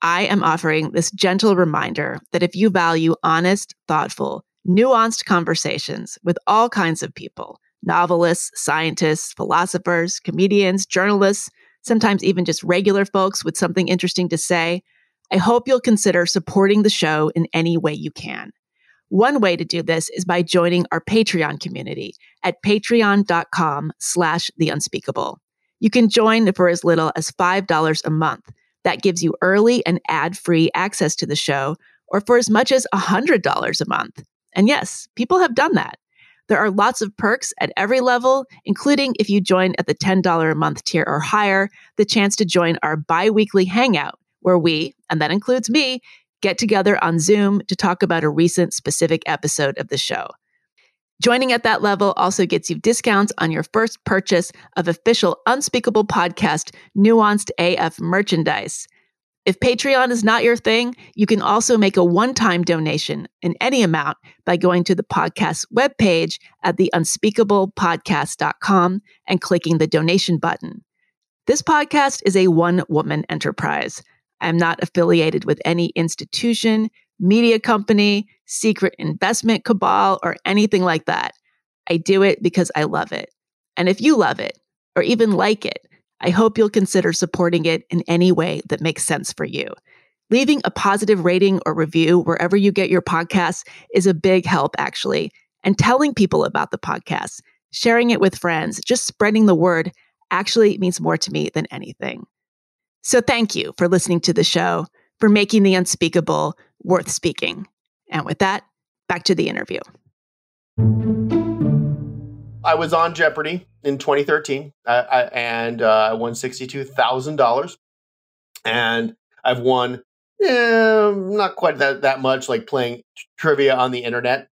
I am offering this gentle reminder that if you value honest, thoughtful, nuanced conversations with all kinds of people novelists, scientists, philosophers, comedians, journalists, sometimes even just regular folks with something interesting to say I hope you'll consider supporting the show in any way you can. One way to do this is by joining our Patreon community at patreon.com slash the unspeakable. You can join for as little as $5 a month. That gives you early and ad-free access to the show, or for as much as $100 a month. And yes, people have done that. There are lots of perks at every level, including if you join at the $10 a month tier or higher, the chance to join our bi-weekly hangout, where we, and that includes me, get together on Zoom to talk about a recent specific episode of the show. Joining at that level also gets you discounts on your first purchase of official Unspeakable Podcast Nuanced AF merchandise. If Patreon is not your thing, you can also make a one time donation in any amount by going to the podcast webpage at theunspeakablepodcast.com and clicking the donation button. This podcast is a one woman enterprise. I'm not affiliated with any institution, media company, secret investment cabal, or anything like that. I do it because I love it. And if you love it, or even like it, I hope you'll consider supporting it in any way that makes sense for you. Leaving a positive rating or review wherever you get your podcasts is a big help, actually. And telling people about the podcast, sharing it with friends, just spreading the word actually means more to me than anything. So thank you for listening to the show, for making the unspeakable worth speaking. And with that, back to the interview. I was on Jeopardy in 2013, uh, I, and uh, I won $62,000. And I've won eh, not quite that, that much, like playing t- trivia on the internet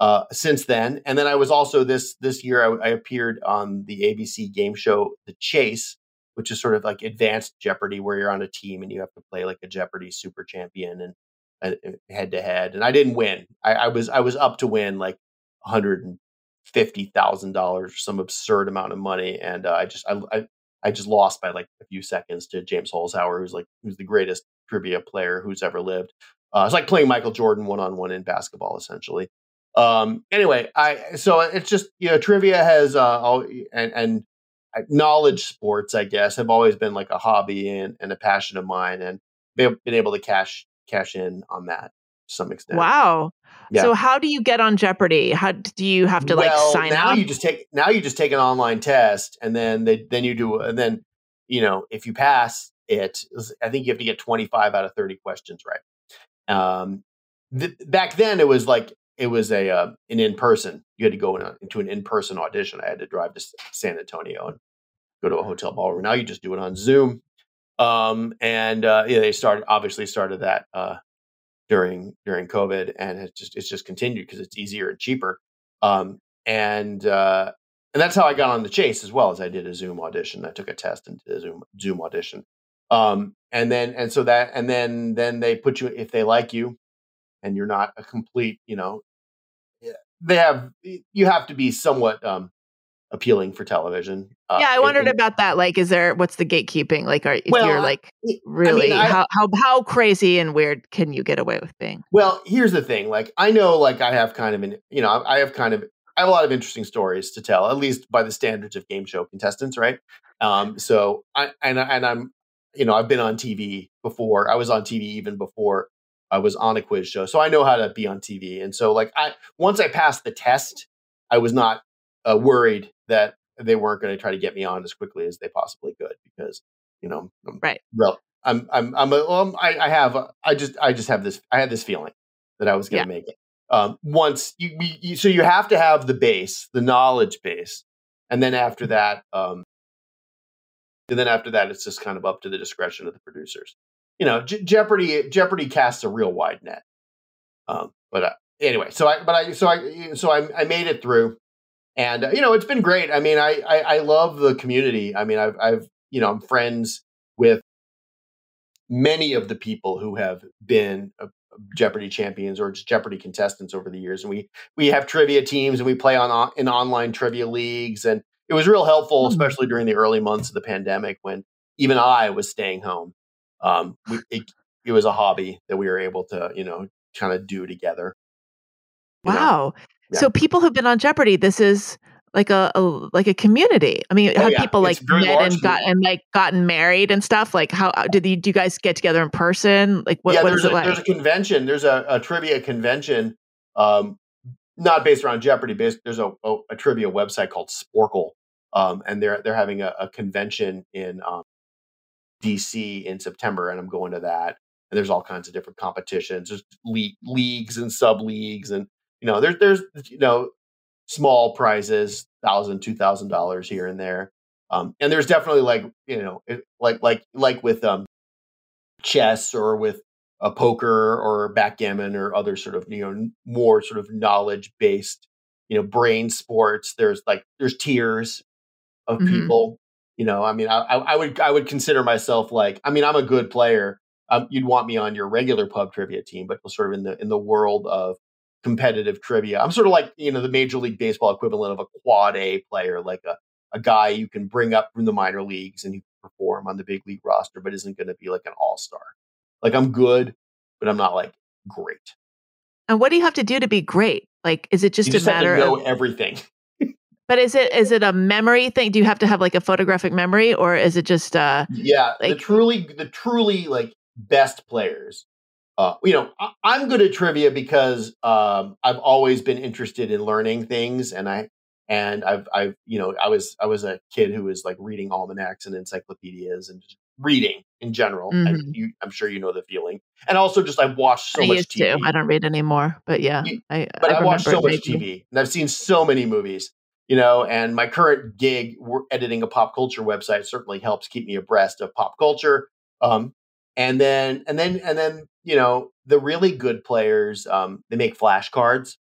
uh, since then. And then I was also this this year I, I, appeared on the ABC game show The Chase, which is sort of like advanced Jeopardy, where you're on a team and you have to play like a Jeopardy super champion and head to head. And I didn't win. I, I, was I was up to win like hundred and fifty thousand dollars, or some absurd amount of money, and uh, I just I, I, I just lost by like a few seconds to James Holzhauer, who's like who's the greatest trivia player who's ever lived. Uh, it's like playing Michael Jordan one on one in basketball, essentially. Um, anyway, I so it's just you know trivia has uh, all, and and knowledge sports, I guess, have always been like a hobby and, and a passion of mine, and been able to cash cash in on that to some extent. Wow. Yeah. So how do you get on Jeopardy? How do you have to well, like sign now up? Now you just take now you just take an online test, and then they, then you do and then you know if you pass it, I think you have to get twenty five out of thirty questions right. Um, th- back then it was like it was a uh, an in person. You had to go in a, into an in person audition. I had to drive to San Antonio and go to a hotel ballroom. Now you just do it on Zoom. Um, and uh, yeah, they started obviously started that uh, during during COVID, and it's just it's just continued because it's easier and cheaper. Um, and uh, and that's how I got on the chase as well as I did a Zoom audition. I took a test and did a Zoom Zoom audition. Um, and then and so that and then then they put you if they like you and you're not a complete, you know, they have you have to be somewhat um, appealing for television. Uh, yeah, I wondered and, about that. Like, is there what's the gatekeeping? Like, are if well, you're like really I mean, I, how how how crazy and weird can you get away with being? Well, here's the thing. Like, I know, like, I have kind of an you know, I have kind of I have a lot of interesting stories to tell, at least by the standards of game show contestants, right? Um, so I and and I'm you know I've been on TV before. I was on TV even before I was on a quiz show, so I know how to be on TV. And so, like, I once I passed the test, I was not uh, worried that they weren't going to try to get me on as quickly as they possibly could because you know, I'm, right. Well, I'm I'm I'm a, um, I, I have I just I just have this I had this feeling that I was going to yeah. make it. Um, once you, you, so you have to have the base, the knowledge base, and then after that, um, and then after that, it's just kind of up to the discretion of the producers. You know, Je- Jeopardy Jeopardy casts a real wide net. Um, but uh, anyway, so I but I so I so I, I made it through, and uh, you know it's been great. I mean, I, I I love the community. I mean, I've I've you know I'm friends with many of the people who have been uh, Jeopardy champions or just Jeopardy contestants over the years, and we we have trivia teams and we play on in online trivia leagues, and it was real helpful, mm-hmm. especially during the early months of the pandemic when even I was staying home. Um, we, it, it was a hobby that we were able to, you know, kind of do together. Wow. Yeah. So people who've been on Jeopardy, this is like a, a like a community. I mean, oh, have yeah. people like met and got and like gotten married and stuff? Like, how uh, did you, do you guys get together in person? Like, what, yeah, what is a, it like? There's a convention. There's a, a trivia convention, um, not based around Jeopardy. Based there's a, a, trivia website called Sporcle, um, and they're they're having a, convention in um, DC in September, and I'm going to that. And there's all kinds of different competitions. There's le- leagues and sub leagues, and you know, there's there's you know small prizes, thousand, two thousand dollars here and there. Um, and there's definitely like you know, it, like like like with um, chess or with a poker or backgammon or other sort of you know more sort of knowledge based you know brain sports. There's like there's tiers of mm-hmm. people. You know, I mean, I, I would I would consider myself like I mean I'm a good player. Um, you'd want me on your regular pub trivia team, but sort of in the in the world of competitive trivia. I'm sort of like, you know, the Major League Baseball equivalent of a quad A player, like a, a guy you can bring up from the minor leagues and you perform on the big league roster, but isn't going to be like an all star. Like I'm good, but I'm not like great. And what do you have to do to be great? Like, is it just, just a matter know of everything? but is it is it a memory thing? Do you have to have like a photographic memory, or is it just uh? Yeah, like, the truly the truly like best players uh, you know, I, am good at trivia because um, I've always been interested in learning things, and I and I've I've you know I was I was a kid who was like reading almanacs and encyclopedias and just reading in general. Mm-hmm. And you, I'm sure you know the feeling. And also, just I've watched so I much TV. To. I don't read anymore, but yeah, you, I, but I, I watched so much TV, and I've seen so many movies. You know, and my current gig, we're editing a pop culture website, certainly helps keep me abreast of pop culture. Um, and then and then and then you know the really good players um, they make flashcards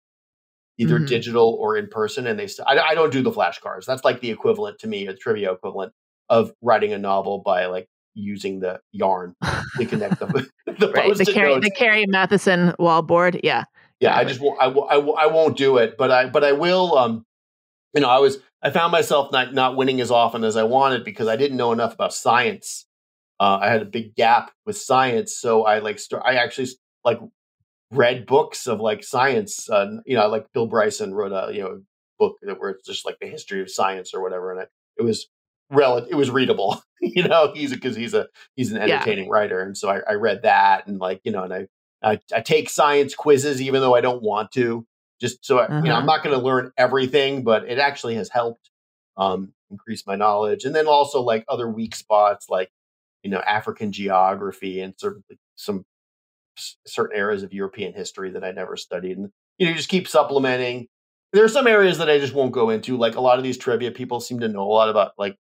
either mm-hmm. digital or in person and they st- I, I, don't do the flashcards that's like the equivalent to me a trivia equivalent of writing a novel by like using the yarn to connect the, the, right. the Carrie notes. the Carrie Mathison wallboard yeah yeah I just won't, I, I, I won't do it but I but I will um you know I was I found myself not not winning as often as I wanted because I didn't know enough about science uh, I had a big gap with science, so I like start. I actually like read books of like science. Uh, you know, like Bill Bryson wrote a you know book that where it's just like the history of science or whatever, and it, it was relative. It was readable. you know, he's because he's a he's an entertaining yeah. writer, and so I, I, read that and like you know, and I, I, I take science quizzes even though I don't want to, just so I, uh-huh. you know I'm uh-huh. not going to learn everything, but it actually has helped um, increase my knowledge, and then also like other weak spots like you know African geography and sort of some certain areas of European history that I never studied, and you know you just keep supplementing. There are some areas that I just won't go into. Like a lot of these trivia people seem to know a lot about like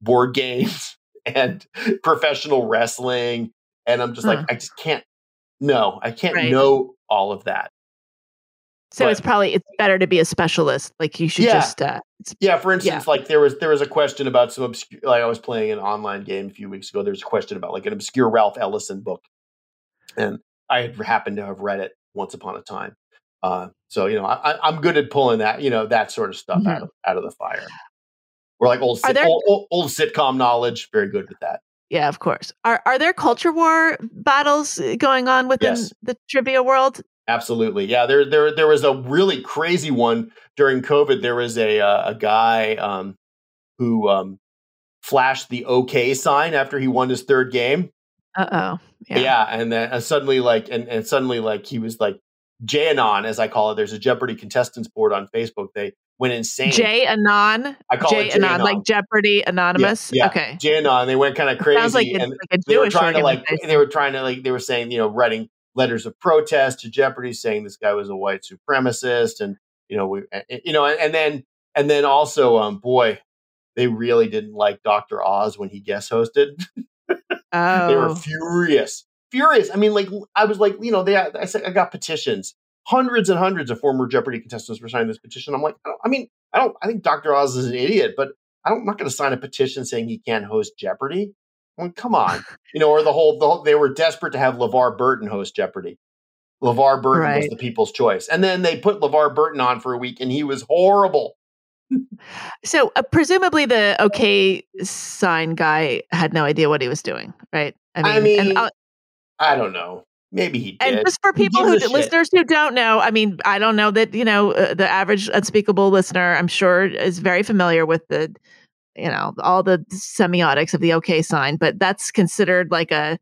board games and professional wrestling, and I'm just huh. like I just can't. No, I can't right. know all of that. So but, it's probably it's better to be a specialist. Like you should yeah. just uh, yeah. For instance, yeah. like there was there was a question about some obscure. Like I was playing an online game a few weeks ago. There was a question about like an obscure Ralph Ellison book, and I had happened to have read it once upon a time. Uh, so you know, I, am good at pulling that you know that sort of stuff mm-hmm. out of out of the fire. Or like old, sit, there, old, old, old sitcom knowledge. Very good with that. Yeah, of course. Are are there culture war battles going on within yes. the trivia world? Absolutely, yeah. There, there, there was a really crazy one during COVID. There was a uh, a guy um, who um, flashed the OK sign after he won his third game, Uh oh. Yeah. yeah. and then uh, suddenly, like, and, and suddenly, like, he was like J-Anon, as I call it. There's a Jeopardy contestants board on Facebook. They went insane. J Anon. I call J it Anon, like Jeopardy Anonymous. Yeah, yeah. Okay. J Anon. They went kind of crazy, sounds like and like they were trying to like they were trying to like they were saying you know writing letters of protest to Jeopardy, saying this guy was a white supremacist, and you know we you know and then and then also um boy they really didn't like Dr. Oz when he guest hosted. oh. they were furious, furious. I mean, like I was like, you know, they I said I got petitions hundreds and hundreds of former Jeopardy contestants were signing this petition. I'm like, I, I mean, I don't, I think Dr. Oz is an idiot, but I am not going to sign a petition saying he can't host Jeopardy. I mean, come on, you know, or the whole, the whole, they were desperate to have LeVar Burton host Jeopardy. LeVar Burton right. was the people's choice. And then they put LeVar Burton on for a week and he was horrible. so uh, presumably the okay sign guy had no idea what he was doing, right? I mean, I, mean, I don't know. Maybe he did. And just for people who listeners who don't know, I mean, I don't know that you know uh, the average unspeakable listener. I'm sure is very familiar with the, you know, all the semiotics of the OK sign, but that's considered like a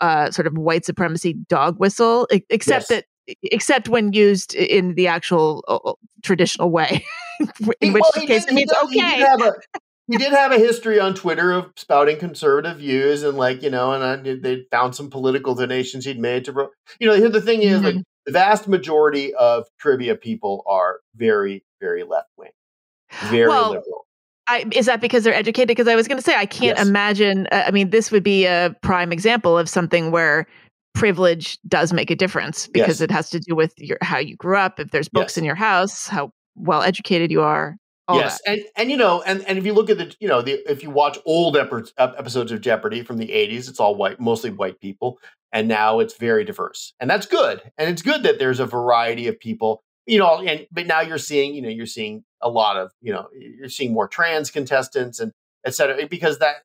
uh, sort of white supremacy dog whistle, except yes. that except when used in the actual uh, traditional way, in which well, case did, it means does, okay. A, he did have a history on Twitter of spouting conservative views, and like you know, and I, they found some political donations he'd made to, you know. Here the thing is, mm-hmm. like the vast majority of trivia people are very, very left wing, very well, liberal. I, is that because they're educated? Because I was going to say I can't yes. imagine. Uh, I mean, this would be a prime example of something where privilege does make a difference because yes. it has to do with your how you grew up. If there's books yes. in your house, how well educated you are, yes, that. and and you know, and and if you look at the, you know, the if you watch old episodes of Jeopardy from the '80s, it's all white, mostly white people, and now it's very diverse, and that's good. And it's good that there's a variety of people, you know, and but now you're seeing, you know, you're seeing a lot of, you know, you're seeing more trans contestants and et cetera, because that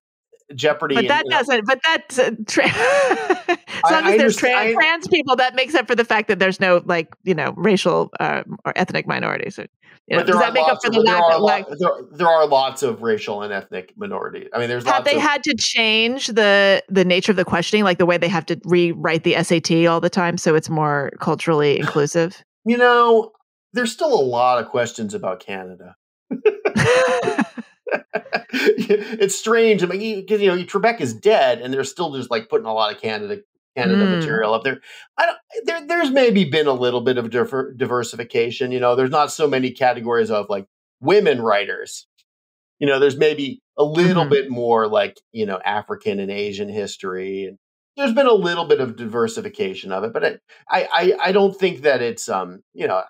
Jeopardy. But that and, doesn't. Know, but that's uh, tra- as long I, as there's trans, trans people, that makes up for the fact that there's no like you know racial uh, or ethnic minorities. You know, does that make up for the lack of like there, there, are lots of racial and ethnic minorities. I mean, there's have they of, had to change the the nature of the questioning, like the way they have to rewrite the SAT all the time, so it's more culturally inclusive. You know, there's still a lot of questions about Canada. it's strange. I mean, because you know, Trebek is dead, and they're still just like putting a lot of Canada Canada mm. material up there. I don't. There, there's maybe been a little bit of diver, diversification. You know, there's not so many categories of like women writers. You know, there's maybe a little mm-hmm. bit more like you know African and Asian history, and there's been a little bit of diversification of it. But I, I, I don't think that it's um, you know,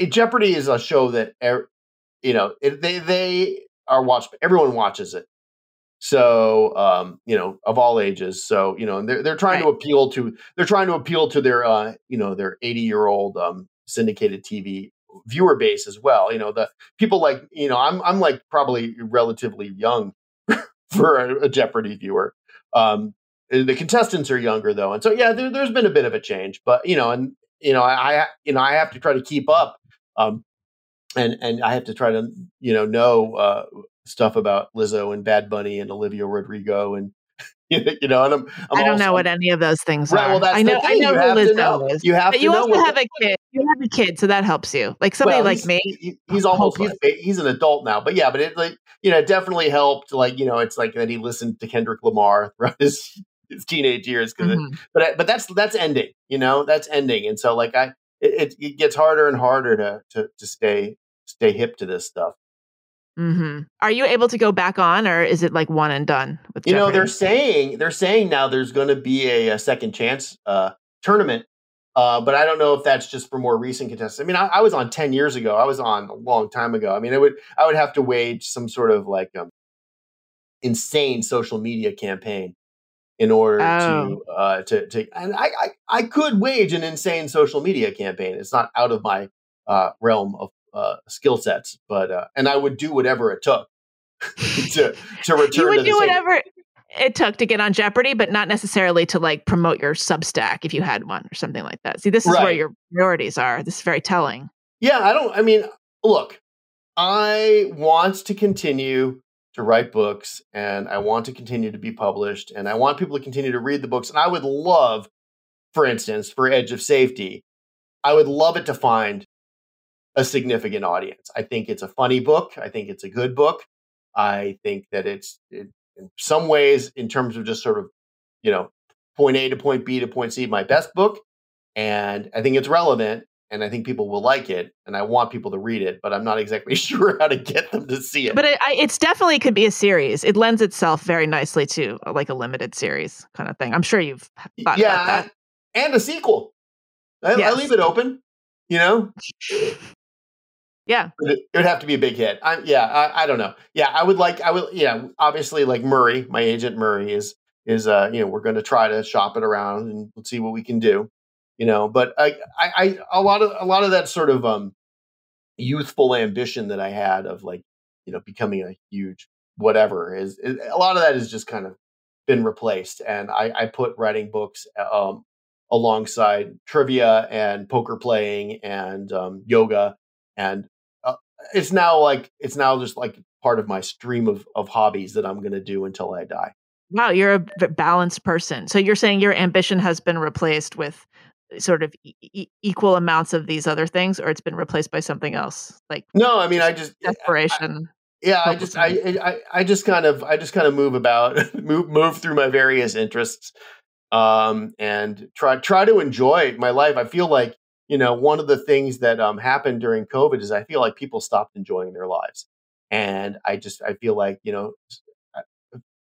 I, Jeopardy is a show that er, you know it, they they are watched. Everyone watches it. So, um, you know, of all ages. So, you know, and they're they're trying right. to appeal to they're trying to appeal to their uh, you know, their 80 year old um, syndicated TV viewer base as well. You know, the people like you know, I'm I'm like probably relatively young for a, a Jeopardy viewer. Um, the contestants are younger though, and so yeah, there, has been a bit of a change. But you know, and you know, I, I you know I have to try to keep up. Um, and and I have to try to you know know uh, stuff about Lizzo and Bad Bunny and Olivia Rodrigo and you know, and I'm, I'm I do not know what any of those things right, are. Well, I know, I know who Lizzo know. is. You have but you also have a kid. You have a kid, so that helps you. Like somebody well, like me. He, he's almost he's, he's an adult now, but yeah, but it like you know, it definitely helped. Like you know, it's like that he listened to Kendrick Lamar throughout his his teenage years. because mm-hmm. but but that's that's ending. You know, that's ending, and so like I, it, it gets harder and harder to to to stay stay hip to this stuff. Mm-hmm. Are you able to go back on, or is it like one and done? With you Jeopardy? know, they're saying they're saying now there's going to be a, a, second chance uh, tournament, uh, but I don't know if that's just for more recent contestants. I mean, I, I, was on ten years ago. I was on a long time ago. I mean, it would I would have to wage some sort of like um, insane social media campaign in order oh. to uh, to to. And I, I I could wage an insane social media campaign. It's not out of my uh, realm of uh, skill sets, but uh, and I would do whatever it took to to return. You would do whatever it took to get on Jeopardy, but not necessarily to like promote your Substack if you had one or something like that. See, this is right. where your priorities are. This is very telling. Yeah, I don't. I mean, look, I want to continue to write books and I want to continue to be published and I want people to continue to read the books. And I would love, for instance, for Edge of Safety, I would love it to find a significant audience. I think it's a funny book. I think it's a good book. I think that it's it, in some ways, in terms of just sort of, you know, point A to point B to point C, my best book. And I think it's relevant and I think people will like it, and I want people to read it, but I'm not exactly sure how to get them to see it. But it, I, it's definitely could be a series. It lends itself very nicely to uh, like a limited series kind of thing. I'm sure you've thought yeah, about that. and a sequel. I, Yes. I leave it open. You know, Yeah, it, it would have to be a big hit. I, yeah, I, I don't know. Yeah, I would like. I would. Yeah, obviously, like Murray, my agent Murray is is. uh You know, we're going to try to shop it around and let's see what we can do. You know, but I, I, I, a lot of a lot of that sort of um youthful ambition that I had of like, you know, becoming a huge whatever is, is a lot of that has just kind of been replaced, and I, I put writing books um alongside trivia and poker playing and um, yoga and uh, it's now like it's now just like part of my stream of of hobbies that I'm going to do until I die. wow, you're a balanced person. So you're saying your ambition has been replaced with sort of e- equal amounts of these other things, or it's been replaced by something else, like No, I mean I just desperation. yeah, I just I, I I just kind of I just kind of move about move move through my various interests um and try try to enjoy my life. I feel like, you know, one of the things that um happened during COVID is I feel like people stopped enjoying their lives. And I just I feel like, you know,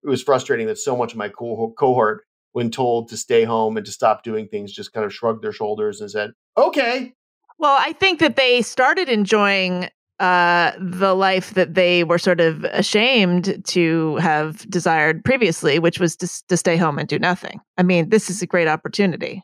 it was frustrating that so much of my cohort when told to stay home and to stop doing things just kind of shrugged their shoulders and said, "Okay, Well, I think that they started enjoying uh, the life that they were sort of ashamed to have desired previously, which was to, to stay home and do nothing. I mean, this is a great opportunity.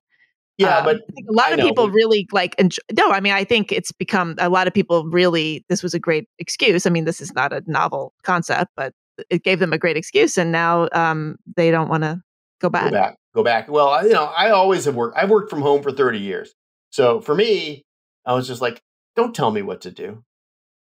yeah, Um, but I think a lot I of know, people really like. Enjoy, no, I mean, I think it's become a lot of people really. This was a great excuse. I mean, this is not a novel concept, but it gave them a great excuse, and now um, they don't want to go back. go back, go back." Well, I, you know, I always have worked. I've worked from home for thirty years, so for me, I was just like, "Don't tell me what to do.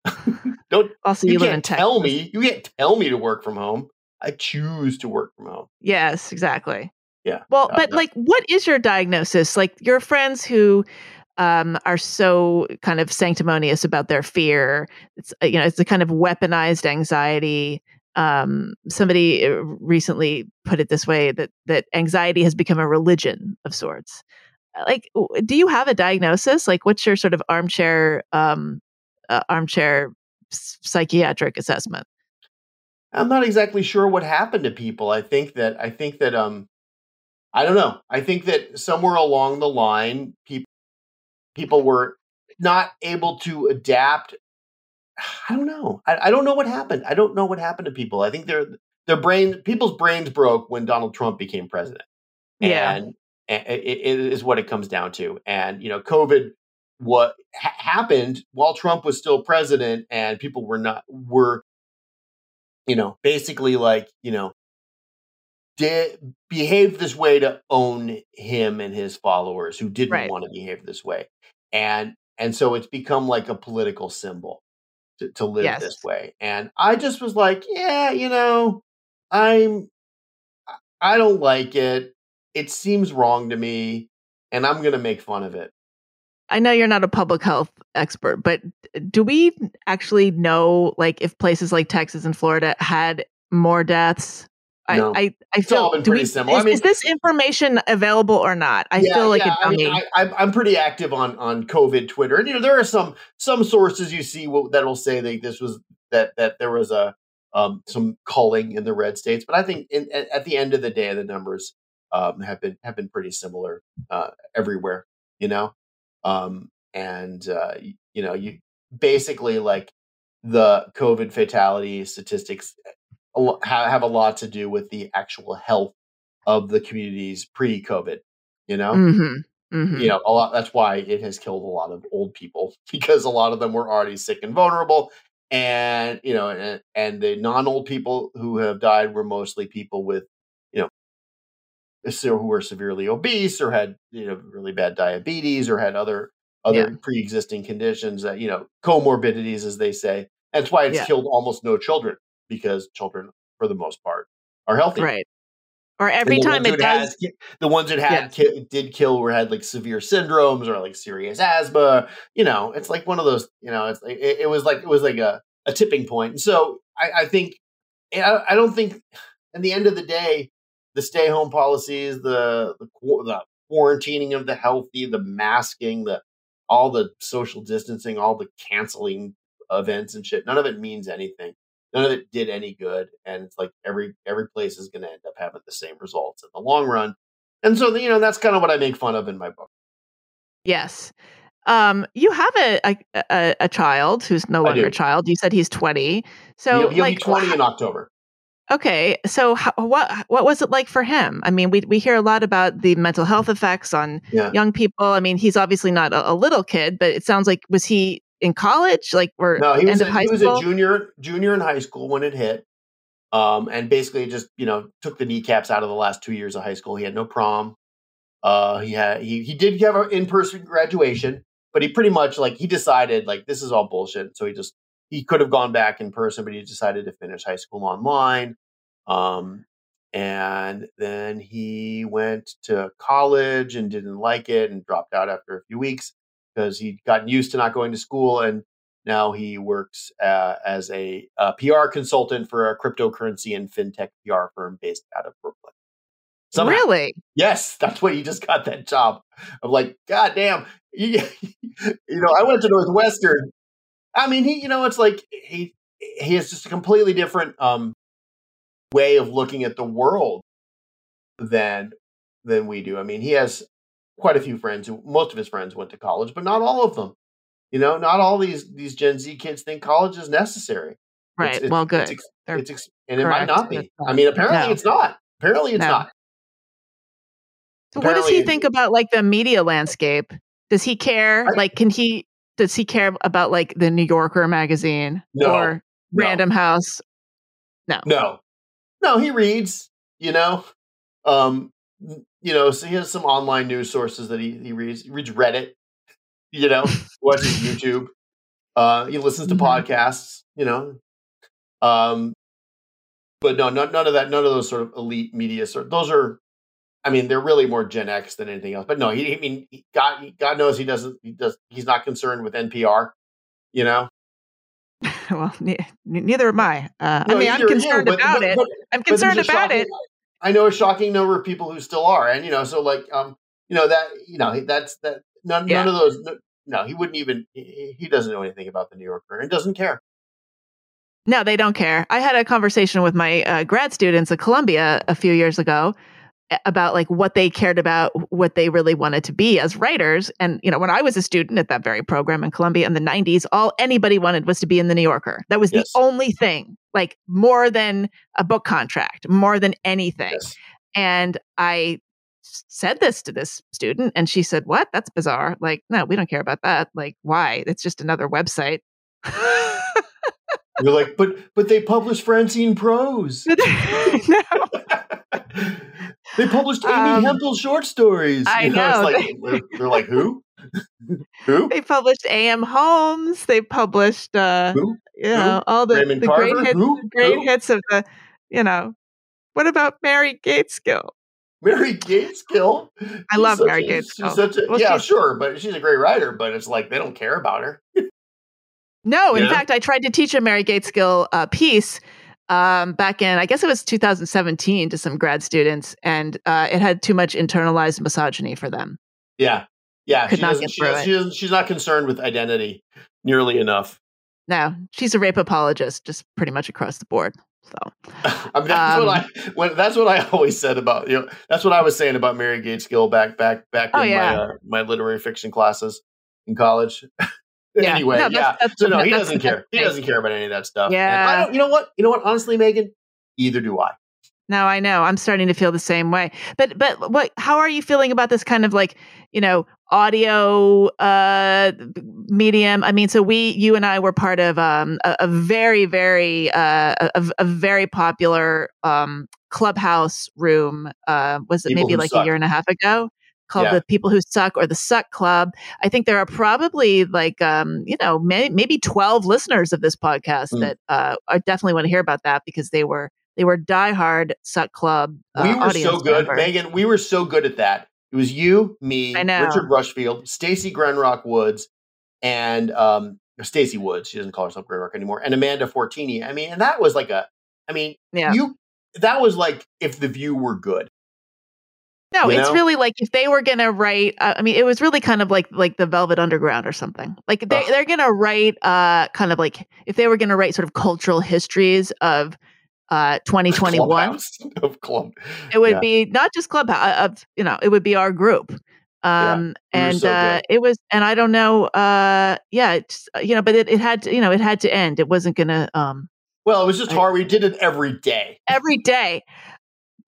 Don't Also, you, you, live in Texas. tell me. You can't tell me to work from home. I choose to work from home." Yes, exactly. Yeah. Well, Uh, but like, what is your diagnosis? Like, your friends who um, are so kind of sanctimonious about their fear. It's uh, you know, it's a kind of weaponized anxiety. Um, somebody uh, recently put it this way that that anxiety has become a religion of sorts. Uh, Like, do you have a diagnosis? Like, what's your sort of armchair um, uh, armchair psychiatric assessment? I'm not exactly sure what happened to people. I think that I think that um I don't know. I think that somewhere along the line people people were not able to adapt. I don't know. I, I don't know what happened. I don't know what happened to people. I think their their brain people's brains broke when Donald Trump became president. Yeah. And, and it, it is what it comes down to. And you know, COVID what ha- happened while Trump was still president and people were not were you know, basically like, you know, did behave this way to own him and his followers who didn't Right. want to behave this way. And and so it's become like a political symbol to, to live Yes. this way. And I just was like, yeah, you know, I'm I don't like it. It seems wrong to me and I'm going to make fun of it. I know you're not a public health expert, but do we actually know like if places like Texas and Florida had more deaths? No. I, I, I It's feel all been do pretty we, similar. I mean- is this information available or not? I feel like yeah, I mean. I, I'm, I'm pretty active on on COVID Twitter, and you know there are some some sources you see will- that will say that this was that that there was a um, some culling in the red states, but I think in, at, the end of the day, the numbers um, have been have been pretty similar uh, everywhere. You know, um, and uh, you know you basically like the COVID fatality statistics a lo- ha- have a lot to do with the actual health of the communities pre-COVID. You know, Mhm, mhm. you know a lot that's why it has killed a lot of old people because a lot of them were already sick and vulnerable and you know and, and the non-old people who have died were mostly people with you know so- who were severely obese or had you know really bad diabetes or had other other Yeah. pre-existing conditions that you know comorbidities as they say that's why it's Yeah. killed almost no children because children, for the most part, are healthy. Right. Or every time it does. Had, the ones that had ki- did kill or had like severe syndromes or like serious asthma. You know, it's like one of those. You know, it's like it, it was like it was like a, a tipping point. And so I, I think eh, I, I don't think. At the end of the day, the stay home policies, the, the the quarantining of the healthy, the masking, the all the social distancing, all the canceling events and shit. None of it means anything. None of it did any good, and it's like every every place is going to end up having the same results in the long run. And so, you know, that's kind of what I make fun of in my book. Yes. Um, you have a, a, a child who's no longer a child. You said he's twenty. So he'll, he'll like, be twenty in October. Okay, so how, what what was it like for him? I mean, we we hear a lot about the mental health effects on yeah. young people. I mean, he's obviously not a, a, little kid, but it sounds like was he in college? Like, or no, he was, a, he was a junior junior in high school when it hit, um, and basically just you know took the kneecaps out of the last two years of high school. He had no prom. Uh, he had he he did have an in person graduation, but he pretty much like he decided like this is all bullshit. So he just he could have gone back in person, but he decided to finish high school online. Um, and then he went to college and didn't like it and dropped out after a few weeks because he'd gotten used to not going to school. And now he works uh, as a, a, PR consultant for a cryptocurrency and fintech PR firm based out of Brooklyn. Somehow. Really? Yes, that's why he just got that job. I'm like, God damn. you know, I went to Northwestern I mean, he, you know, it's like he he has just a completely different um, way of looking at the world than than we do. I mean, he has quite a few friends who most of his friends went to college, but not all of them. You know, not all these these Gen Z kids think college is necessary. Right. It's, it's, well, good. It's, it's, and it might not be. I mean, apparently no. it's not. Apparently it's no. not. So, apparently, what does he think about like the media landscape? Does he care? I, like, can he does he care about like the New Yorker magazine no, or. Random House? No. No. No, he reads, you know. Um you know, so he has some online news sources that he, he reads. He reads Reddit, you know, watches YouTube. Uh he listens to mm-hmm. podcasts, you know. Um but no, none, none of that, none of those sort of elite media sort those are I mean, they're really more Gen X than anything else. But no, he, I mean, God, God knows he doesn't. He does. He's not concerned with NPR. You know. well, ne- neither am I. Uh, no, I mean, I'm concerned you, but, about but, but, it. I'm concerned about it. I know a shocking number of people who still are, and you know, so like, um, you know that, you know, that's that. None, yeah. none of those. No, no, he wouldn't even. He, doesn't know anything about the New Yorker and doesn't care. No, they don't care. I had a conversation with my uh, grad students at Columbia a few years ago, about like what they cared about, what they really wanted to be as writers. And, you know, when I was a student at that very program in Columbia in the 90s, all anybody wanted was to be in the New Yorker. That was yes. the only thing, like more than a book contract, more than anything. Yes. And I said this to this student and she said, What? That's bizarre. Like, no, we don't care about that. Like, why? It's just another website. You're like, but but they publish Francine Prose. no. they published Amy um, Hempel short stories. I you know. know. Like, they're, they're, like, who? who? They published A.M. Homes. They published, uh, who? you know, all the, the great hits, who? great who? hits of the, you know. What about Mary Gaitskill? Mary Gaitskill. I love Mary a, Gaitskill. Such a, well, yeah, sure, but she's a great writer. But it's like they don't care about her. no, in fact, I tried to teach a Mary Gaitskill uh, piece um, back in, I guess it was 2017 to some grad students, and uh, it had too much internalized misogyny for them. Yeah. Yeah. Could she, not get she, through she, it. she's not concerned with identity nearly enough. No, she's a rape apologist, just pretty much across the board. So, I mean, that's um, what I when that's what I always said about you know that's what I was saying about Mary Gaitskill back back back oh, in yeah. my uh, my literary fiction classes in college. Yeah. anyway, no, that's, yeah. That's, so no, he doesn't care. He doesn't care about any of that stuff. Yeah. you know what? You know what? Honestly, Meghan, either do I. No, I know. I'm starting to feel the same way. But but what how are you feeling about this kind of like, you know, audio uh medium? I mean, so we you and I were part of um a, a very very uh a, a very popular um clubhouse room uh was it People maybe like suck. a year and a half ago? Called Yeah. the People Who Suck or the Suck Club. I think there are probably like um, you know may, maybe twelve listeners of this podcast Mm. that uh, I definitely want to hear about that because they were they were diehard Suck Club. Uh, we were so good. Meghan. We were so good at that. It was you, me. Richard Rushfield, Stacey Grenrock Woods, and um, Stacey Woods. She doesn't call herself Grenrock anymore, and Amanda Fortini. I mean, and that was like a. I mean, Yeah. you. That was like if the View were good. No, you it's know? really like if they were gonna write. Uh, I mean, it was really kind of like like the Velvet Underground or something. Like they Ugh. they're gonna write uh kind of like if they were gonna write sort of cultural histories of uh 2021, Clubhouse of club. it would Yeah. be not just Clubhouse uh, of you know it would be our group. Um were and so uh good. it was and I don't know uh yeah it's uh, you know but it, it had to you know it had to end. It wasn't gonna um Well, it was just I- hard. We did it every day. every day.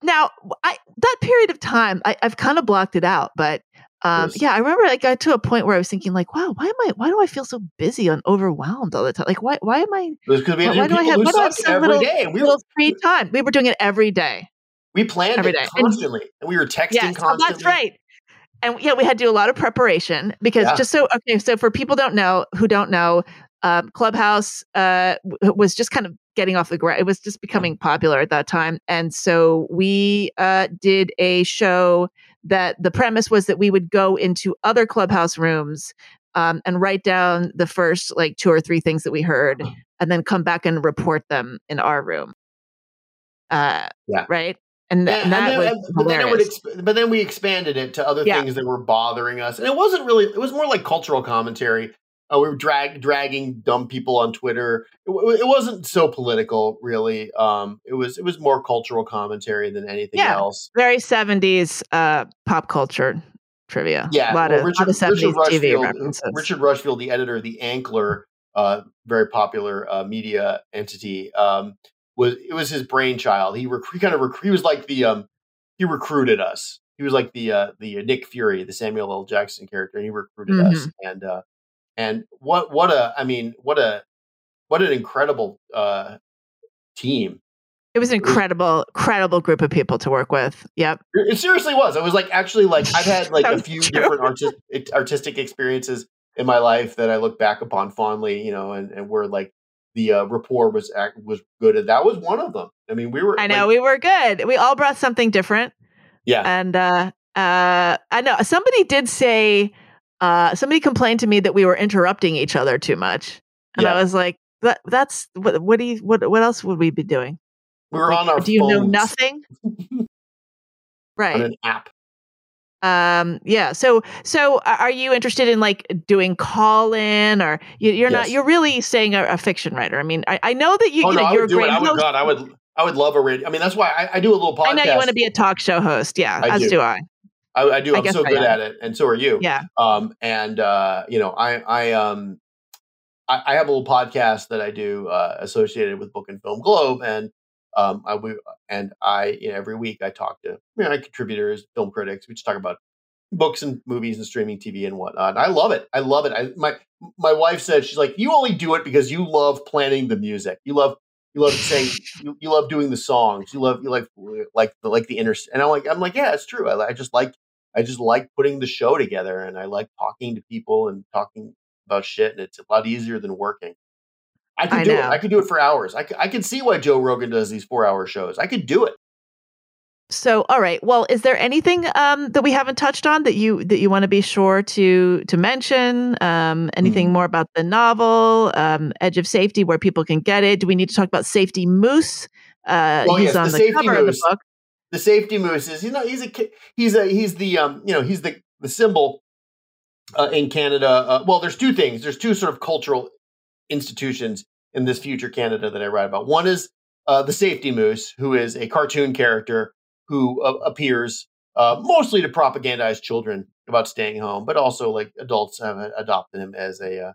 Now, I that period of time, I, I've kind of blocked it out, but um, Yes. yeah, I remember I got to a point where I was thinking, like, wow, why am I? Why do I feel so busy and overwhelmed all the time? Like, why? Why am I? It was because we had Why do I have- why do I have some every little- day. We were Little free time. We were doing it every day. we planned every it day. And- constantly, and we were texting Yes, oh, that's right. And yeah, we had to do a lot of preparation because Yeah. just so okay, so for people don't know who don't know, um, Clubhouse uh, was just kind of getting off the ground. It was just becoming popular at that time, and so we uh, did a show that the premise was that we would go into other Clubhouse rooms um, and write down the first like two or three things that we heard, and then come back and report them in our room. Uh, Yeah. Right. And, th- Yeah, and that then, was but then it would hilarious. exp- but then we expanded it to other Yeah. things that were bothering us, and it wasn't really. It was more like cultural commentary. Uh, we were drag dragging dumb people on Twitter. It, it wasn't so political, really. Um, it was it was more cultural commentary than anything Yeah. else. very 70s uh pop culture trivia Yeah, a lot, well, of, Richard, lot of 70s Richard tv Rushfield, references Richard Rushfield, the editor of the Ankler, uh, very popular uh, media entity, um, was it was his brainchild. He rec- he kind of rec- he was like the um, he recruited us. He was like the uh, the Nick Fury, the Samuel L. Jackson character, and he recruited us. And uh, and what what a I mean what a what an incredible uh, team. it was an incredible incredible group of people to work with yep It seriously was. It was like, actually, like I've had like a few true. different artistic artistic experiences in my life that I look back upon fondly, you know, and, and where like the uh, rapport was was good, and that was one of them. I mean, we were. i know like, we were good we all brought something different yeah, and uh uh i know somebody did say uh somebody complained to me that we were interrupting each other too much and Yeah. i was like that, that's what what do you what what else would we be doing We're Like, on our. do you know nothing right on an app. um yeah so so are you interested in like doing call in or you, you're not you're really saying a, a fiction writer i mean i, I know that you, oh you no, know I you're would a do great it. I would. God, I would. I would love a radio. I mean, that's why I, I do a little podcast. I know you want to be a talk show host yeah I as do. do, i I, I do. I I'm so good at it, and so are you. yeah um, and uh, you know, I, I, um, I, I have a little podcast that I do uh, associated with Book and Film Globe, and um, I we, and I you know, every week I talk to you know, contributors, film critics. We just talk about books and movies and streaming TV and whatnot. And I love it. I love it. I, my my wife said she's like, you only do it because you love planning the music. You love you love saying you, you love doing the songs. You love you like like the like the inner. And I'm like I'm like yeah, it's true. I, I just like I just like putting the show together and I like talking to people and talking about shit and it's a lot easier than working. I could I do it. I could do it for hours. I could, I could see why Joe Rogan does these four hour shows. I could do it. So all right well is there anything um that we haven't touched on that you that you want to be sure to to mention um anything Hmm. more about the novel um edge of safety where people can get it do we need to talk about safety moose uh Well, he's yes, on the the, Safety cover of the Moose. book The safety moose is you know he's a he's a he's the um you know he's the the symbol uh, in Canada. Uh, well, there's two things. There's two sort of cultural institutions in this future Canada that I write about. One is uh, the safety moose, who is a cartoon character who uh, appears uh, mostly to propagandize children about staying home, but also like adults have uh, adopted him as a uh,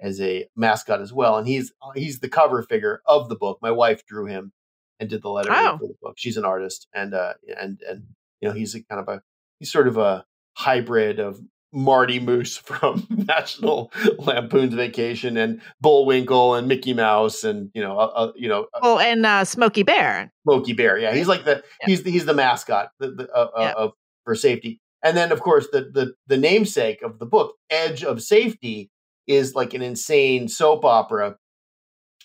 as a mascot as well. And he's he's the cover figure of the book. My wife drew him and did the lettering Oh. for the book. She's an artist, and uh, and and you know he's a kind of a he's sort of a hybrid of Marty Moose from National Lampoon's Vacation and Bullwinkle and Mickey Mouse and you know uh, uh, you know uh, oh and uh Smokey Bear Smokey Bear. Yeah, he's like the Yeah. he's the, he's the mascot the, the, uh, uh, Yeah. of for safety. And then, of course, the the the namesake of the book, Edge of Safety, is like an insane soap opera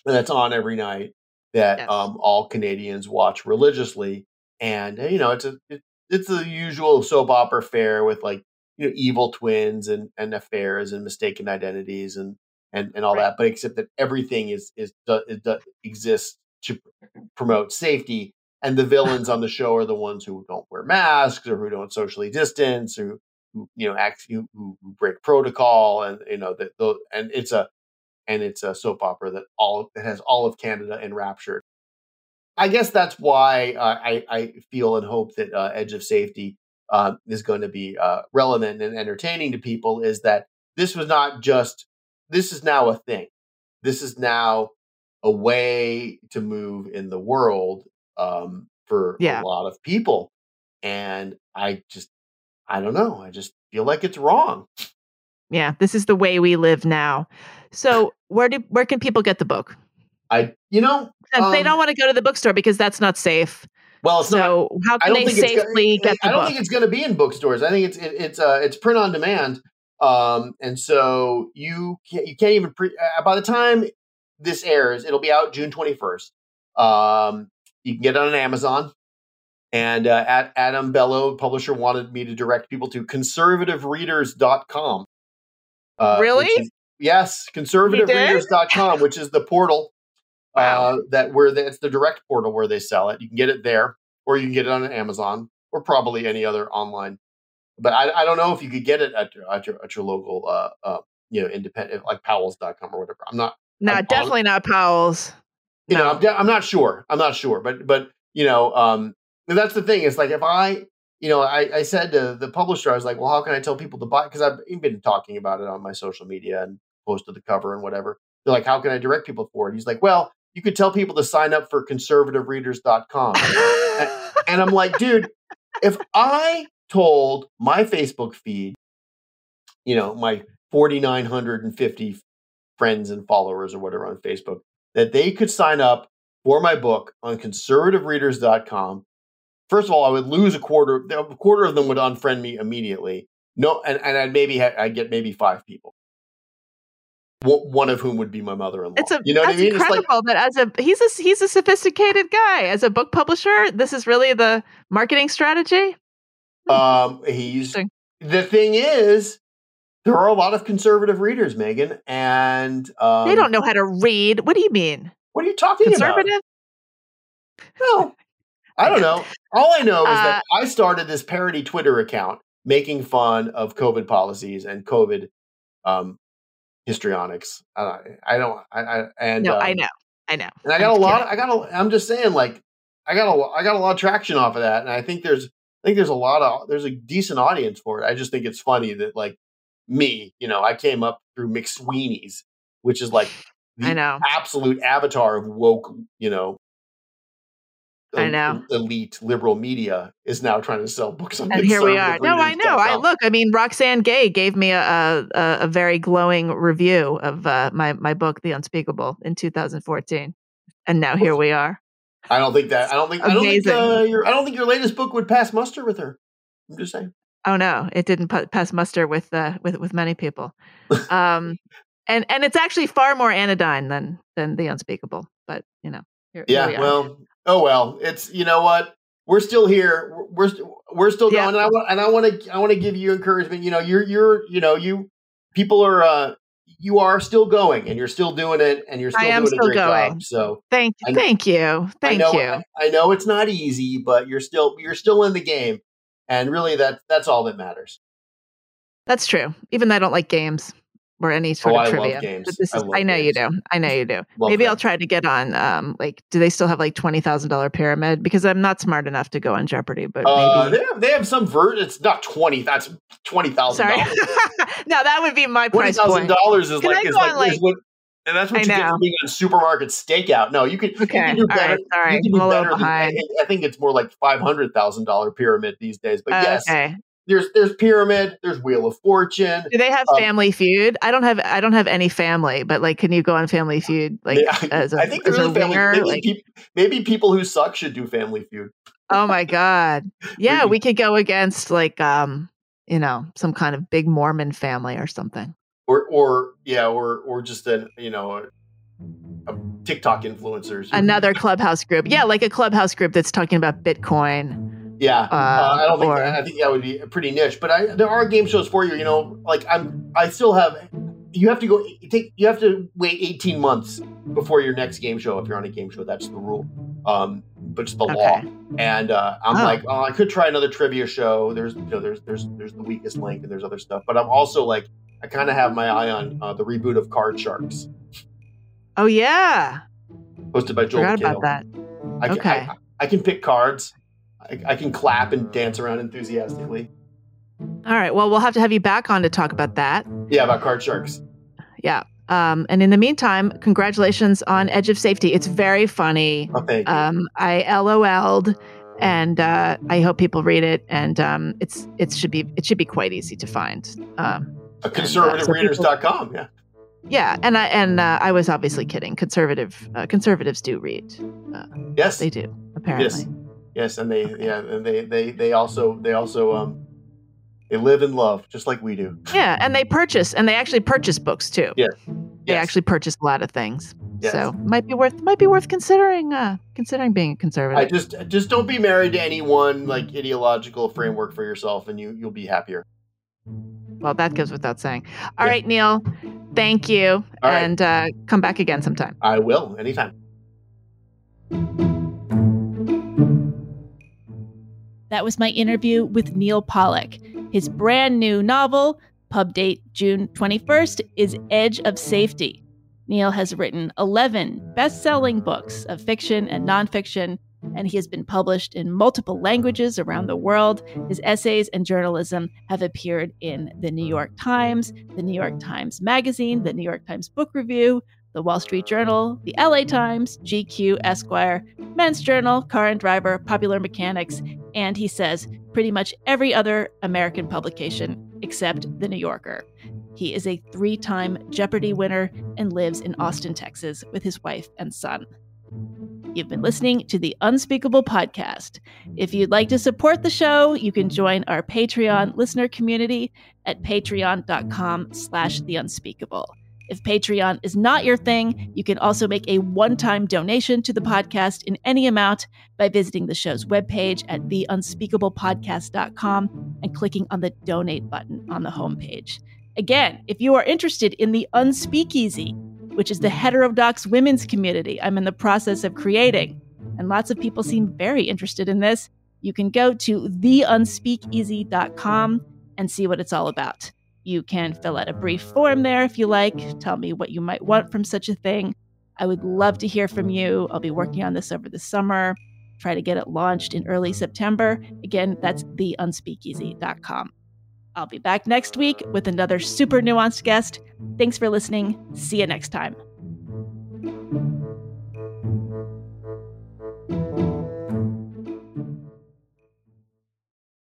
that's on every night that Yes. um, all Canadians watch religiously. And you know, it's a it, it's the usual soap opera fare with like you know evil twins and and affairs and mistaken identities and and and all Right. that. But except that everything is is, do, exists to promote safety. And the villains on the show are the ones who don't wear masks or who don't socially distance or who you know act who, who break protocol and you know that those and it's a and it's a soap opera that all that has all of Canada enraptured. I guess that's why uh, I I feel and hope that uh, Edge of Safety uh, is going to be uh, relevant and entertaining to people. Is that this was not just this is now a thing. This is now a way to move in the world um, for Yeah. a lot of people, and I just I don't know. I just feel like it's wrong. Yeah, this is the way we live now. So where do where can people get the book? I you know Since they Um, don't want to go to the bookstore because that's not safe. Well it's not So how I can don't they think it's go- safely get the I don't book? think it's going to be in bookstores. I think it's it, it's uh it's print on demand. Um, and so you can't, you can't even pre. Uh, by the time this airs, it'll be out June twenty first. Um, you can get it on Amazon. And uh, at Adam Bellow, publisher, wanted me to direct people to conservativereaders.com. Uh, Really? is- yes, conservativereaders.com, which is the portal Wow. uh, that where the, it's the direct portal where they sell it. You can get it there, or you can get it on Amazon, or probably any other online. But I, I don't know if you could get it at your at your, at your local uh, uh, you know independent like Powell's.com or whatever. I'm not no, I'm- definitely not Powell's. you know I'm, de- I'm not sure i'm not sure but but you know um that's the thing it's like if i you know i i said to the publisher i was like well how can i tell people to buy because i've been talking about it on my social media and posted the cover and whatever they're like how can i direct people for it he's like well you could tell people to sign up for conservativereaders.com and i'm like dude if i told my facebook feed you know my 4950 friends and followers or whatever on facebook that they could sign up for my book on conservativereaders.com first of all i would lose a quarter a quarter of them would unfriend me immediately. No and, and i'd maybe ha- i'd get maybe five people one of whom would be my mother-in-law It's a you know what i mean incredible that as a he's a he's a sophisticated guy as a book publisher. This is really the marketing strategy. um he's the thing is there are a lot of conservative readers meghan and um, they don't know how to read. What do you mean, what are you talking about conservative? No, I don't know. All I know is Uh, that I started this parody Twitter account making fun of COVID policies and COVID um, histrionics. I don't. I don't. I, I and No, I um, know, I know. And I got I'm a lot. I got. A, I'm just saying, like, I got a. I got a lot of traction off of that, and I think there's. I think there's a lot of. There's a decent audience for it. I just think it's funny that like me, you know, I came up through McSweeney's, which is like the I know. absolute avatar of woke, you know. I know. Elite liberal media is now trying to sell books on. And here we are. No, I know. I look. I mean, Roxane Gay gave me a a, a very glowing review of uh, my my book, The Unspeakable, in 2014, and now here we are. I don't think that. I don't think. I don't think. Amazing. Uh, your. I don't think your latest book would pass muster with her. I'm just saying. Oh no, it didn't pa- pass muster with uh, with with many people. Um, and and it's actually far more anodyne than than The Unspeakable. But you know, here, here we Yeah. Well. Oh well. It's. You know what. We're still here. We're we're, st- we're still Yeah. going. And I want. And I want to. I want to give you encouragement. You know. You're. You're. You know. You. People are. uh You are still going, and you're still doing it, and you're still I am doing still a great going. job. So thank I- thank you, thank I know, you. I, I know it's not easy, but you're still. You're still in the game, and really, that that's all that matters. That's true. Even though I don't like games or any sort Oh, of I trivia. games. But this I is, love I, know you do. I know you do. Love Maybe I'll try to get on. Um, like, do they still have like twenty thousand dollar pyramid? Because I'm not smart enough to go on Jeopardy. But Uh, maybe. they have they have some ver. It's not twenty. That's twenty thousand Sorry. dollars. no, that would be my Twenty thousand dollars is Can like is like, like- is what, and that's what I you get for being on supermarket stakeout. No, you could you Okay. can do better. right. Sorry. You can I'm do a little. Than, I, think- it's more like five hundred thousand dollar pyramid these days. But yes, Okay. There's there's pyramid. There's Wheel of Fortune. Do they have Um, Family Feud? I don't have. I don't have any family. But like, can you go on Family Feud? Like, as a, I think as there a a family. Maybe, Like, peop- maybe people who suck should do Family Feud. oh my god. Yeah, Maybe- we could go against like um you know, some kind of big Mormon family or something. Or, or yeah, or or just a you know a, a TikTok influencers. Another clubhouse group, yeah, like a clubhouse group that's talking about Bitcoin. Yeah, uh, uh, I don't think or, that, I think that would be pretty niche, but I, there are game shows for you. You know, like I'm, I still have. You have to go take. You have to wait eighteen months before your next game show if you're on a game show. That's the rule. Um, but it's the okay. law. And uh, I'm oh. like, oh, I could try another trivia show. There's, you know, there's, there's, there's the weakest link, and there's other stuff. But I'm also like, I kind of have my eye on uh, the reboot of Card Sharks. Oh yeah, hosted by Joel. Forgot McHale. about that. I, okay, I, I, can pick cards. I, I can clap and dance around enthusiastically. All right. Well, we'll have to have you back on to talk about that. Yeah, about Card Sharks. Yeah. Um, and in the meantime, congratulations on Edge of Safety. It's very funny. Oh, thank you. Um, I LOL'd, and uh, I hope people read it. And um, it's it should be it should be quite easy to find. Um, A conservativereaders.com. So yeah. Yeah, and I and uh, I was obviously kidding. Conservative uh, conservatives do read. Uh, yes, they do. Apparently. Yes. Yes, and they yeah, and they they they also they also um they live in love just like we do. Yeah, and they purchase and they actually purchase books too. Yeah. They yes. actually purchase a lot of things. Yes. So might be worth might be worth considering uh considering being a conservative. I just just don't be married to any one like ideological framework for yourself and you you'll be happier. Well, that goes without saying. All yeah. right, Neal. Thank you. and uh, come back again sometime. I will, anytime. That was my interview with Neal Pollack. His brand new novel, pub date June 21st, is Edge of Safety. Neil has written 11 best selling books of fiction and nonfiction, and he has been published in multiple languages around the world. His essays and journalism have appeared in the New York Times, the New York Times Magazine, the New York Times Book Review, the Wall Street Journal, the LA Times, GQ, Esquire, Men's Journal, Car and Driver, Popular Mechanics, and he says pretty much every other American publication except The New Yorker. He is a three time Jeopardy winner and lives in Austin, Texas with his wife and son. You've been listening to the Unspeakable podcast. If you'd like to support the show, you can join our Patreon listener community at patreon.com slash the unspeakable. If Patreon is not your thing, you can also make a one time donation to the podcast in any amount by visiting the show's webpage at theunspeakablepodcast.com and clicking on the donate button on the homepage. Again, if you are interested in the Unspeakeasy, which is the heterodox women's community I'm in the process of creating, and lots of people seem very interested in this, you can go to theunspeakeasy.com and see what it's all about. You can fill out a brief form there if you like. Tell me what you might want from such a thing. I would love to hear from you. I'll be working on this over the summer. Try to get it launched in early September. Again, that's theunspeakeasy.com. I'll be back next week with another super nuanced guest. Thanks for listening. See you next time.